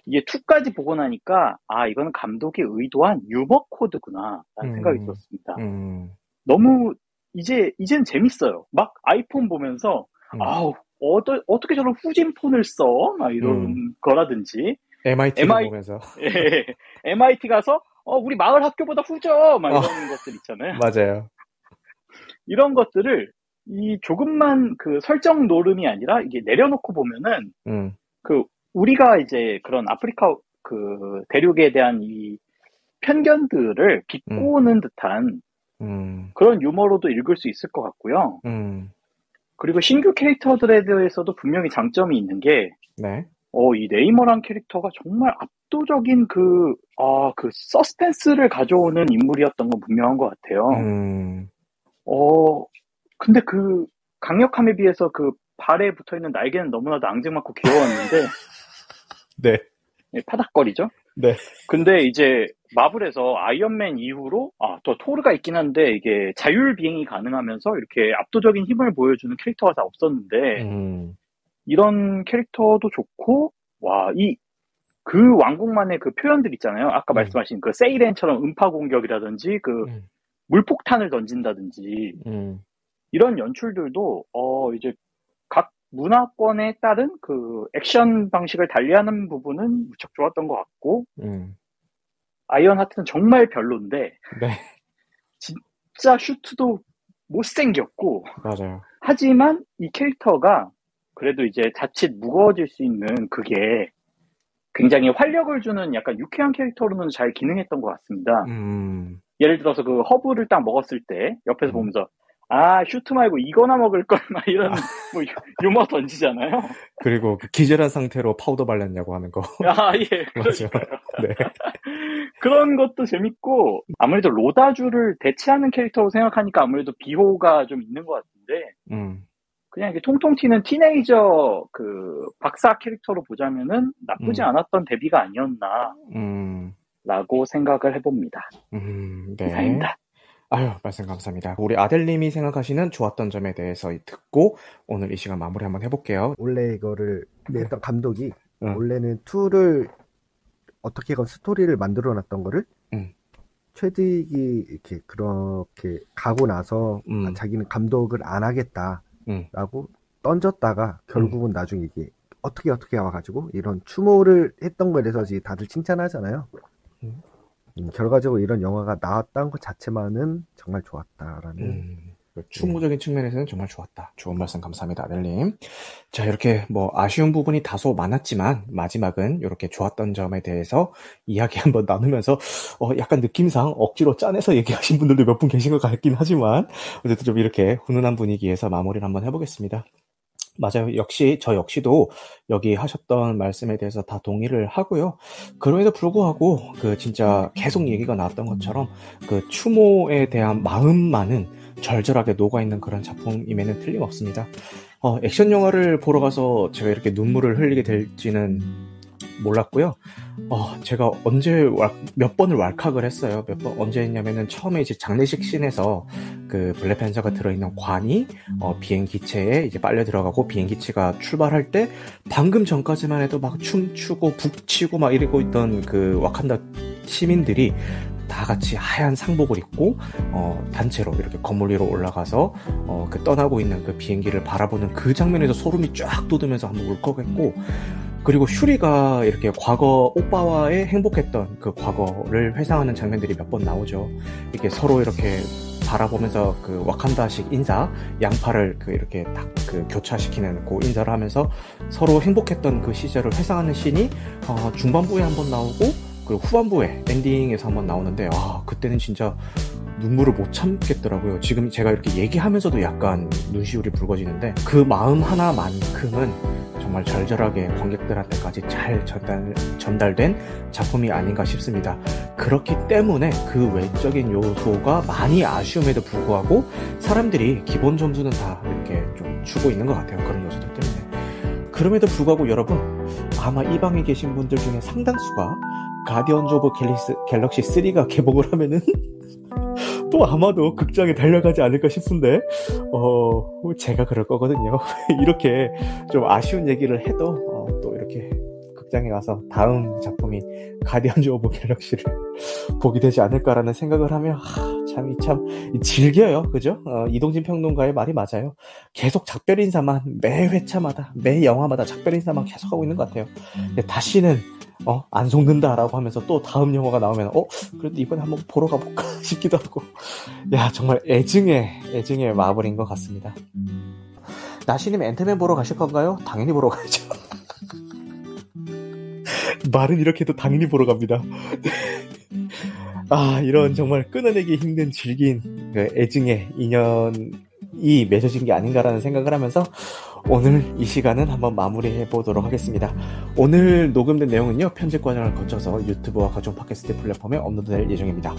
이게 2까지 보고 나니까 아 이거는 감독이 의도한 유머 코드구나 라는 음. 생각이 들었습니다. 음. 너무 이제 이젠 재밌어요. 막 아이폰 보면서 음. 아우 어떠, 어떻게 저런 후진 폰을 써? 막 이런 음. 거라든지. MIT MI, 보면서. 예, MIT 가서, 어, 우리 마을 학교보다 후져! 막 이런 어. 것들 있잖아요. [laughs] 맞아요. 이런 것들을 이 조금만 그 설정 노름이 아니라 이게 내려놓고 보면은, 음. 그, 우리가 이제 그런 아프리카 그 대륙에 대한 이 편견들을 비꼬는 음. 듯한 음. 그런 유머로도 읽을 수 있을 것 같고요. 음. 그리고 신규 캐릭터들에 대해서도 분명히 장점이 있는 게, 네. 어, 이 네이머란 캐릭터가 정말 압도적인 그, 아, 그 서스펜스를 가져오는 인물이었던 건 분명한 것 같아요. 음. 어, 근데 그 강력함에 비해서 그 발에 붙어 있는 날개는 너무나도 앙증맞고 귀여웠는데, [laughs] 네. 네. 파닥거리죠? 네. 근데 이제 마블에서 아이언맨 이후로 아, 또 토르가 있긴 한데 이게 자율 비행이 가능하면서 이렇게 압도적인 힘을 보여주는 캐릭터가 다 없었는데 음. 이런 캐릭터도 좋고 와, 이 그 왕국만의 그 표현들 있잖아요. 아까 음. 말씀하신 그 세이렌처럼 음파 공격이라든지 그 음. 물폭탄을 던진다든지 음. 이런 연출들도 어 이제 각 문화권에 따른 그 액션 방식을 달리하는 부분은 무척 좋았던 것 같고 음. 아이언 하트는 정말 별론데 네. [laughs] 진짜 슈트도 못생겼고 맞아요. 하지만 이 캐릭터가 그래도 이제 자칫 무거워질 수 있는 그게 굉장히 활력을 주는 약간 유쾌한 캐릭터로는 잘 기능했던 것 같습니다. 음. 예를 들어서 그 허브를 딱 먹었을 때 옆에서 음. 보면서 아 슈트 말고 이거나 먹을 걸 [laughs] 막 이런 아. 뭐 유머 던지잖아요. 그리고 그 기절한 상태로 파우더 발랐냐고 하는 거. 아 예. [laughs] 맞죠. 네. [laughs] 그런 것도 재밌고 아무래도 로다주를 대체하는 캐릭터로 생각하니까 아무래도 비호가 좀 있는 것 같은데 음. 그냥 이게 통통 튀는 틴에이저 그 박사 캐릭터로 보자면은 나쁘지 음. 않았던 데뷔가 아니었나 음. 라고 생각을 해봅니다. 음, 네. 이상입니다. 아유, 말씀 감사합니다. 우리 아델님이 생각하시는 좋았던 점에 대해서 듣고 오늘 이 시간 마무리 한번 해볼게요. 원래 이거를 냈던 감독이 응. 원래는 2를 어떻게건 스토리를 만들어 놨던 거를 응. 최딕이 이렇게 그렇게 가고 나서 음. 아, 자기는 감독을 안 하겠다 음. 라고 던졌다가 결국은 음. 나중에 이게 어떻게 어떻게 와가지고 이런 추모를 했던 거에 대해서 다들 칭찬하잖아요. 음. 음, 결과적으로 이런 영화가 나왔다는 것 자체만은 정말 좋았다라는 음. 그 추모적인 측면에서는 정말 좋았다. 좋은 말씀 감사합니다, 아델님. 자, 이렇게 뭐 아쉬운 부분이 다소 많았지만 마지막은 이렇게 좋았던 점에 대해서 이야기 [laughs] 한번 나누면서 어, 약간 느낌상 억지로 짜내서 얘기하신 분들도 몇 분 계신 것 같긴 하지만 어쨌든 좀 이렇게 훈훈한 분위기에서 마무리를 한번 해보겠습니다. 맞아요. 역시 저 역시도 여기 하셨던 말씀에 대해서 다 동의를 하고요. 그럼에도 불구하고 그 진짜 계속 얘기가 나왔던 것처럼 그 추모에 대한 마음만은 절절하게 녹아 있는 그런 작품임에는 틀림없습니다. 어, 액션 영화를 보러 가서 제가 이렇게 눈물을 흘리게 될지는 몰랐고요. 어, 제가 언제 몇 번을 왈칵을 했어요. 몇 번 언제 했냐면은 처음에 이제 장례식 씬에서 그 블랙 팬서가 들어있는 관이 어, 비행기체에 이제 빨려 들어가고 비행기체가 출발할 때 방금 전까지만 해도 막 춤추고 북치고 막 이러고 있던 그 와칸다 시민들이 다 같이 하얀 상복을 입고 어, 단체로 이렇게 건물 위로 올라가서 어, 그 떠나고 있는 그 비행기를 바라보는 그 장면에서 소름이 쫙 돋으면서 한번 울컥했고 그리고 슈리가 이렇게 과거 오빠와의 행복했던 그 과거를 회상하는 장면들이 몇 번 나오죠. 이렇게 서로 이렇게 바라보면서 그 와칸다식 인사 양팔을 그 이렇게 딱 그 교차시키는 그 인사를 하면서 서로 행복했던 그 시절을 회상하는 씬이 어, 중반부에 한 번 나오고 그리고 후반부에 엔딩에서 한 번 나오는데 아 그때는 진짜 눈물을 못 참겠더라고요. 지금 제가 이렇게 얘기하면서도 약간 눈시울이 붉어지는데 그 마음 하나만큼은 정말 절절하게 관객들한테까지 잘 전달, 전달된 작품이 아닌가 싶습니다. 그렇기 때문에 그 외적인 요소가 많이 아쉬움에도 불구하고 사람들이 기본 점수는 다 이렇게 좀 주고 있는 것 같아요. 그런 요소들 때문에. 그럼에도 불구하고 여러분 아마 이 방에 계신 분들 중에 상당수가 가디언즈 오브 갤럭시, 갤럭시 3가 [laughs] 개봉을 하면은 또 아마도 극장에 달려가지 않을까 싶은데 어 제가 그럴 거거든요 [laughs] 이렇게 좀 아쉬운 얘기를 해도 어, 또 이렇게 극장에 가서 다음 작품이 가디언즈 오브 갤럭시를 [laughs] 보게 되지 않을까라는 생각을 하면 참, 이 참, 즐겨요. 그죠? 어, 이동진 평론가의 말이 맞아요. 계속 작별 인사만, 매 회차마다, 매 영화마다 작별 인사만 계속 하고 있는 것 같아요. 다시는 어, 안 속는다라고 하면서 또 다음 영화가 나오면, 어, 그래도 이번에 한번 보러 가볼까 [laughs] 싶기도 하고. 야, 정말 애증의, 애증의 마블인 것 같습니다. 나시님 앤트맨 보러 가실 건가요? 당연히 보러 가죠. [laughs] 말은 이렇게 해도 당연히 보러 갑니다. [laughs] 아, 이런 정말 끊어내기 힘든 질긴 그 애증의 인연 이 맺어진 게 아닌가라는 생각을 하면서 오늘 이 시간은 한번 마무리해 보도록 하겠습니다. 오늘 녹음된 내용은요, 편집 과정을 거쳐서 유튜브와 각종 팟캐스트 플랫폼에 업로드될 예정입니다.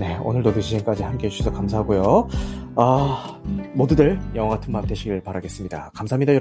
네, 오늘도 그 시간까지 함께 해주셔서 감사하고요. 아, 모두들 영화 같은 밤 되시길 바라겠습니다. 감사합니다.